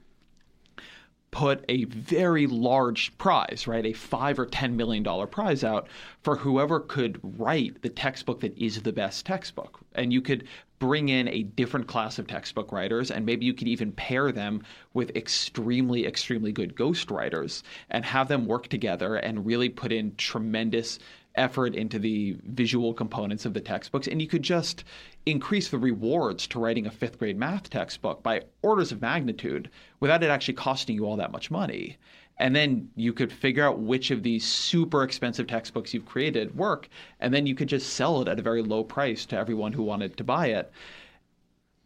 put a very large prize, right? A five or ten million dollar prize out for whoever could write the textbook that is the best textbook. And you could bring in a different class of textbook writers, and maybe you could even pair them with extremely, extremely good ghostwriters and have them work together and really put in tremendous effort into the visual components of the textbooks. And you could just increase the rewards to writing a fifth grade math textbook by orders of magnitude without it actually costing you all that much money. And then you could figure out which of these super expensive textbooks you've created work, and then you could just sell it at a very low price to everyone who wanted to buy it.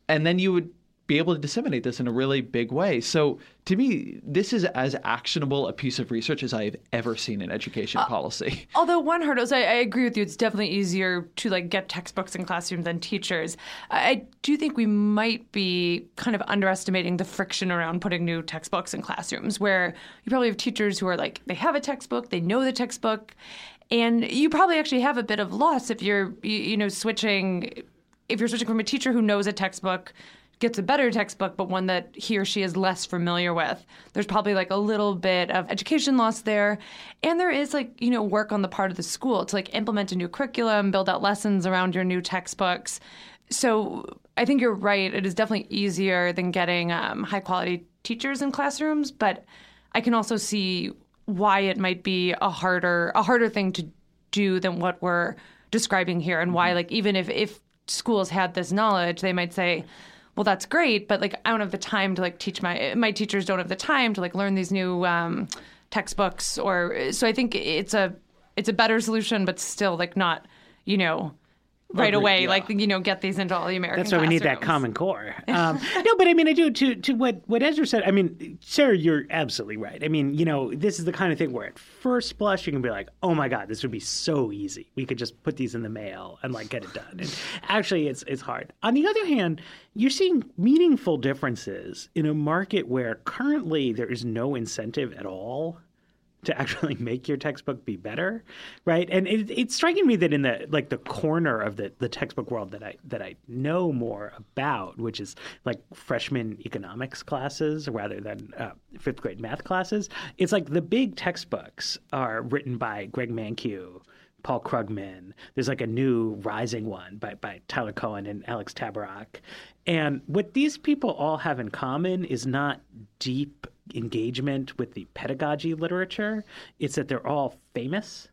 And then you would be able to disseminate this in a really big way. So to me, this is as actionable a piece of research as I've ever seen in education uh, policy. Although one hurdle is, I, I, agree with you, it's definitely easier to like get textbooks in classrooms than teachers. I do think we might be kind of underestimating the friction around putting new textbooks in classrooms, where you probably have teachers who are like, they have a textbook, they know the textbook, and you probably actually have a bit of loss if you're, you, you know, switching if you're switching from a teacher who knows a textbook gets a better textbook, but one that he or she is less familiar with. There's probably like a little bit of education loss there. And there is like, you know, work on the part of the school to like implement a new curriculum, build out lessons around your new textbooks. So I think you're right. It is definitely easier than getting um, high quality teachers in classrooms, but I can also see why it might be a harder a harder thing to do than what we're describing here and why mm-hmm. like even if if schools had this knowledge they might say well that's great but like i don't have the time to like teach my my teachers don't have the time to like learn these new um, textbooks or so i think it's a it's a better solution but still like not you know right away, yeah. like you know, get these into all the American. That's why we need that Common Core. Um, no, but I mean, I do to to what what Ezra said. I mean, Sarah, you're absolutely right. I mean, you know, this is the kind of thing where at first blush you can be like, oh my god, this would be so easy. We could just put these in the mail and like get it done. And actually, it's it's hard. On the other hand, you're seeing meaningful differences in a market where currently there is no incentive at all to actually make your textbook be better, right? And it, it's striking me that in the like the corner of the, the textbook world that I that I know more about, which is like freshman economics classes rather than uh, fifth grade math classes, it's like the big textbooks are written by Greg Mankiw. Paul Krugman. There's like a new rising one by, by Tyler Cowen and Alex Tabarrok. And what these people all have in common is not deep engagement with the pedagogy literature. It's that they're all famous,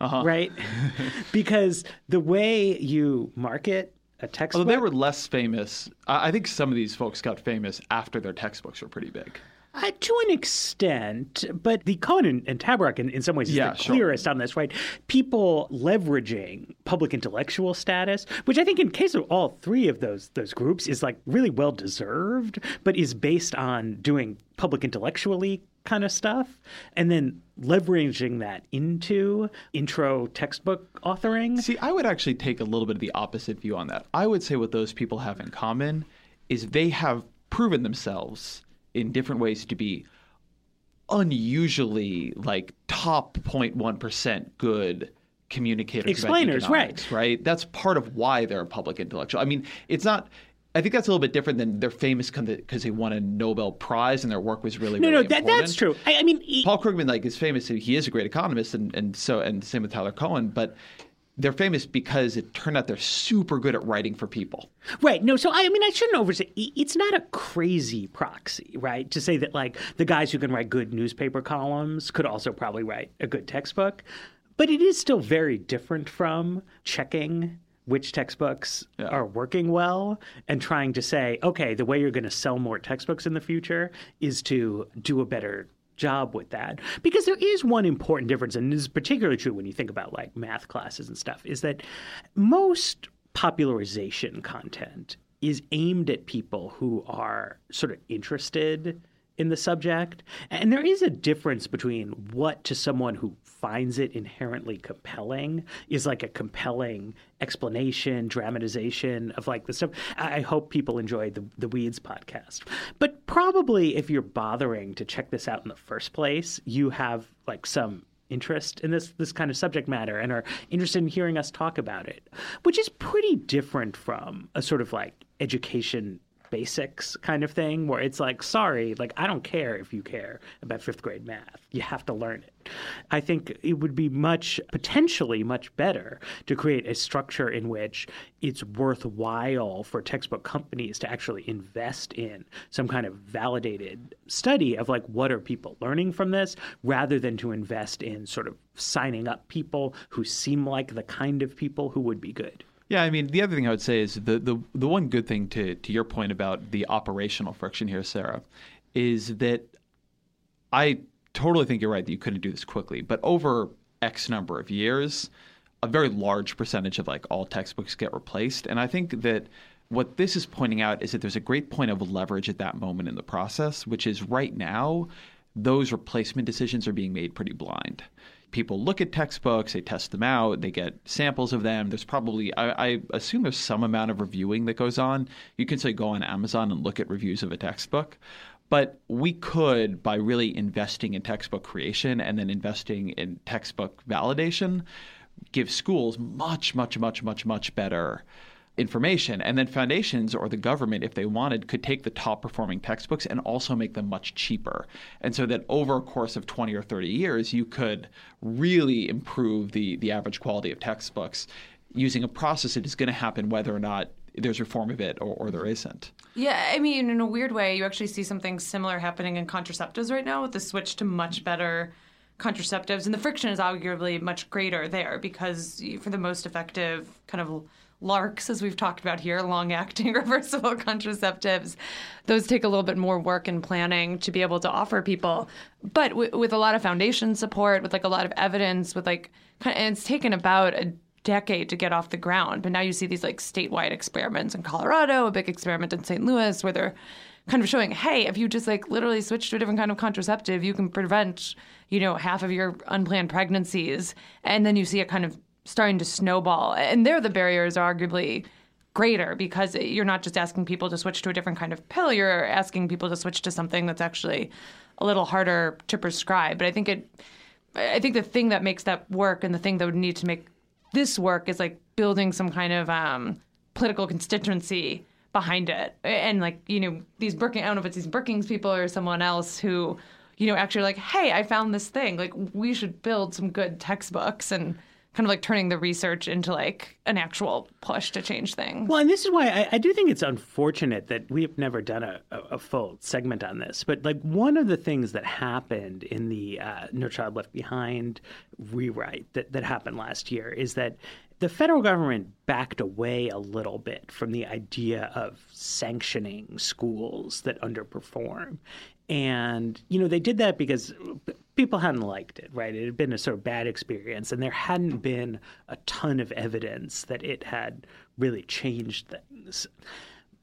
uh-huh. right? because the way you market a textbook. Although they were less famous, I think some of these folks got famous after their textbooks were pretty big. Uh, to an extent, but the Cowen and, and Tabarrok, in, in some ways, is yeah, the clearest sure. on this, right? People leveraging public intellectual status, which I think, in case of all three of those those groups, is like really well deserved, but is based on doing public intellectually kind of stuff, and then leveraging that into intro textbook authoring. See, I would actually take a little bit of the opposite view on that. I would say what those people have in common is they have proven themselves in different ways to be unusually like top 0.1% good communicators explainers right right that's part of why they're a public intellectual i mean it's not I think that's a little bit different than they're famous because they won a Nobel Prize and their work was really no, really no. That, that's true. I, I mean, he, Paul Krugman like is famous. He is a great economist, and, and so and same with Tyler Cowen. But they're famous because it turned out they're super good at writing for people. Right. No, so I, I mean, I shouldn't overstate. It's not a crazy proxy, right? To say that like the guys who can write good newspaper columns could also probably write a good textbook, but it is still very different from checking which textbooks yeah. are working well and trying to say, okay, the way you're going to sell more textbooks in the future is to do a better job with that. Because there is one important difference and this is particularly true when you think about like math classes and stuff is that most popularization content is aimed at people who are sort of interested in the subject. And there is a difference between what to someone who finds it inherently compelling is like a compelling explanation, dramatization of like the stuff. I hope people enjoy the, the Weeds podcast. But probably if you're bothering to check this out in the first place, you have like some interest in this this kind of subject matter and are interested in hearing us talk about it, which is pretty different from a sort of like education basics kind of thing where it's like, sorry, like I don't care if you care about fifth grade math. You have to learn it. I think it would be much, potentially much better to create a structure in which it's worthwhile for textbook companies to actually invest in some kind of validated study of like, what are people learning from this, rather than to invest in sort of signing up people who seem like the kind of people who would be good. Yeah, I mean, the other thing I would say is the the, the one good thing to to your point about the operational friction here, Sarah, is that I totally think you're right that you couldn't do this quickly, but over X number of years, a very large percentage of like all textbooks get replaced, and I think that what this is pointing out is that there's a great point of leverage at that moment in the process, which is right now, those replacement decisions are being made pretty blind people look at textbooks, they test them out, they get samples of them. There's probably, I, I, assume there's some amount of reviewing that goes on. You can say go on Amazon and look at reviews of a textbook. But we could, by really investing in textbook creation and then investing in textbook validation, give schools much, much, much, much, much better information. And then foundations or the government, if they wanted, could take the top performing textbooks and also make them much cheaper. And so that over a course of 20 or 30 years, you could really improve the, the average quality of textbooks using a process that is going to happen whether or not there's reform of it or, or there isn't. Yeah, I mean, in a weird way, you actually see something similar happening in contraceptives right now with the switch to much better contraceptives. And the friction is arguably much greater there because for the most effective kind of LARCs, as we've talked about here, long acting reversible contraceptives, those take a little bit more work and planning to be able to offer people. But w- with a lot of foundation support, with like a lot of evidence, with like, and it's taken about a decade to get off the ground. But now you see these like statewide experiments in Colorado, a big experiment in St. Louis, where they're kind of showing, hey, if you just like literally switch to a different kind of contraceptive, you can prevent, you know, half of your unplanned pregnancies. And then you see a kind of starting to snowball. And there, the barriers are arguably greater because you're not just asking people to switch to a different kind of pill, you're asking people to switch to something that's actually a little harder to prescribe. But I think it, I think the thing that makes that work and the thing that would need to make this work is like building some kind of um, political constituency behind it. And like, you know, these Brookings, I don't know if it's these Brookings people or someone else who, you know, actually like, hey, I found this thing. Like, we should build some good textbooks and kind of like turning the research into like an actual push to change things. Well, and this is why I, I do think it's unfortunate that we've never done a, a, a, full segment on this. But like one of the things that happened in the uh, No Child Left Behind rewrite that, that happened last year is that the federal government backed away a little bit from the idea of sanctioning schools that underperform. And, you know, they did that because people hadn't liked it, right? It had been a sort of bad experience, and there hadn't been a ton of evidence that it had really changed things.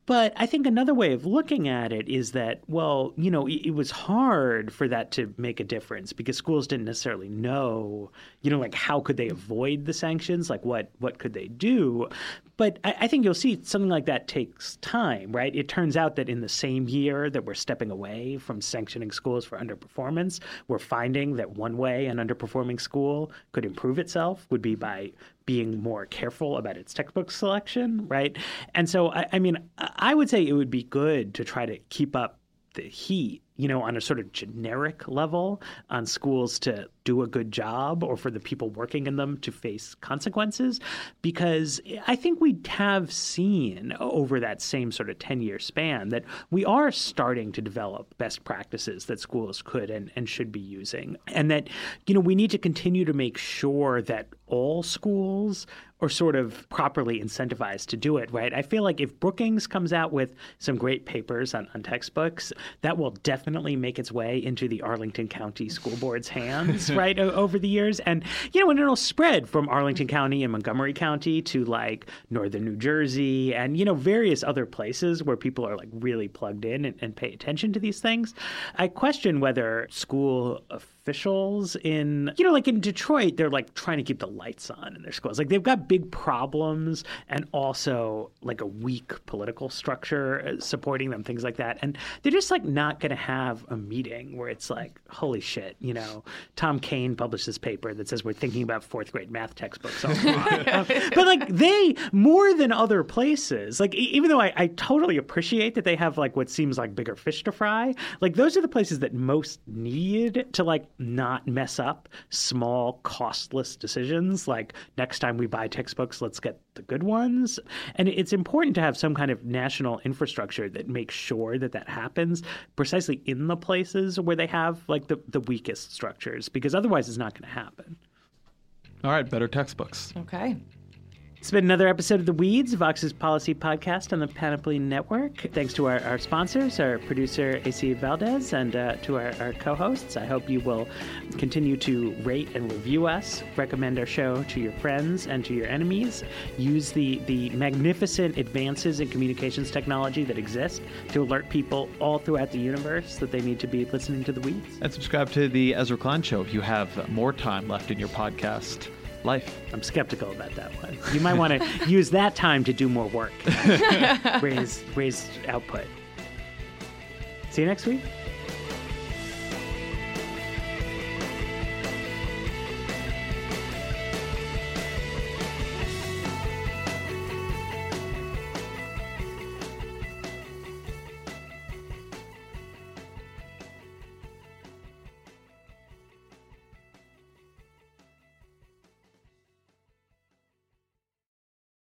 But I think another way of looking at it is that, well, you know, it, it, was hard for that to make a difference because schools didn't necessarily know, you know, like how could they avoid the sanctions? Like what what could they do? But I, I think you'll see something like that takes time, right? It turns out that in the same year that we're stepping away from sanctioning schools for underperformance, we're finding that one way an underperforming school could improve itself would be by being more careful about its textbook selection, right? And so, I, I mean, I would say it would be good to try to keep up the heat, you know, on a sort of generic level on schools to do a good job or for the people working in them to face consequences. Because I think we have seen over that same sort of 10 year span that we are starting to develop best practices that schools could and, and should be using. And that, you know, we need to continue to make sure that all schools or sort of properly incentivized to do it, right? I feel like if Brookings comes out with some great papers on, on textbooks, that will definitely make its way into the Arlington County School Board's hands, right, o- over the years. And, you know, and it'll spread from Arlington County and Montgomery County to like northern New Jersey and, you know, various other places where people are like really plugged in and, and pay attention to these things. I question whether school officials in, you know, like in Detroit, they're like trying to keep the lights on in their schools. Like they've got big problems and also like a weak political structure uh, supporting them, things like that. And they're just like not going to have a meeting where it's like, holy shit, you know, Tom Kane published this paper that says we're thinking about fourth grade math textbooks. but like they, more than other places, like e- even though I, I totally appreciate that they have like what seems like bigger fish to fry, like those are the places that most need to like not mess up small, costless decisions. Like next time we buy textbooks, let's get the good ones. And it's important to have some kind of national infrastructure that makes sure that that happens precisely in the places where they have like the, the weakest structures, because otherwise it's not going to happen. All right, better textbooks. Okay. It's been another episode of The Weeds, Vox's policy podcast on the Panoply Network. Thanks to our, our sponsors, our producer, AC Valdez, and uh, to our, our co hosts. I hope you will continue to rate and review us, recommend our show to your friends and to your enemies, use the, the magnificent advances in communications technology that exist to alert people all throughout the universe that they need to be listening to The Weeds. And subscribe to the Ezra Klein Show if you have more time left in your podcast life. I'm skeptical about that one. You might want to use that time to do more work, raise raise output. See you next week.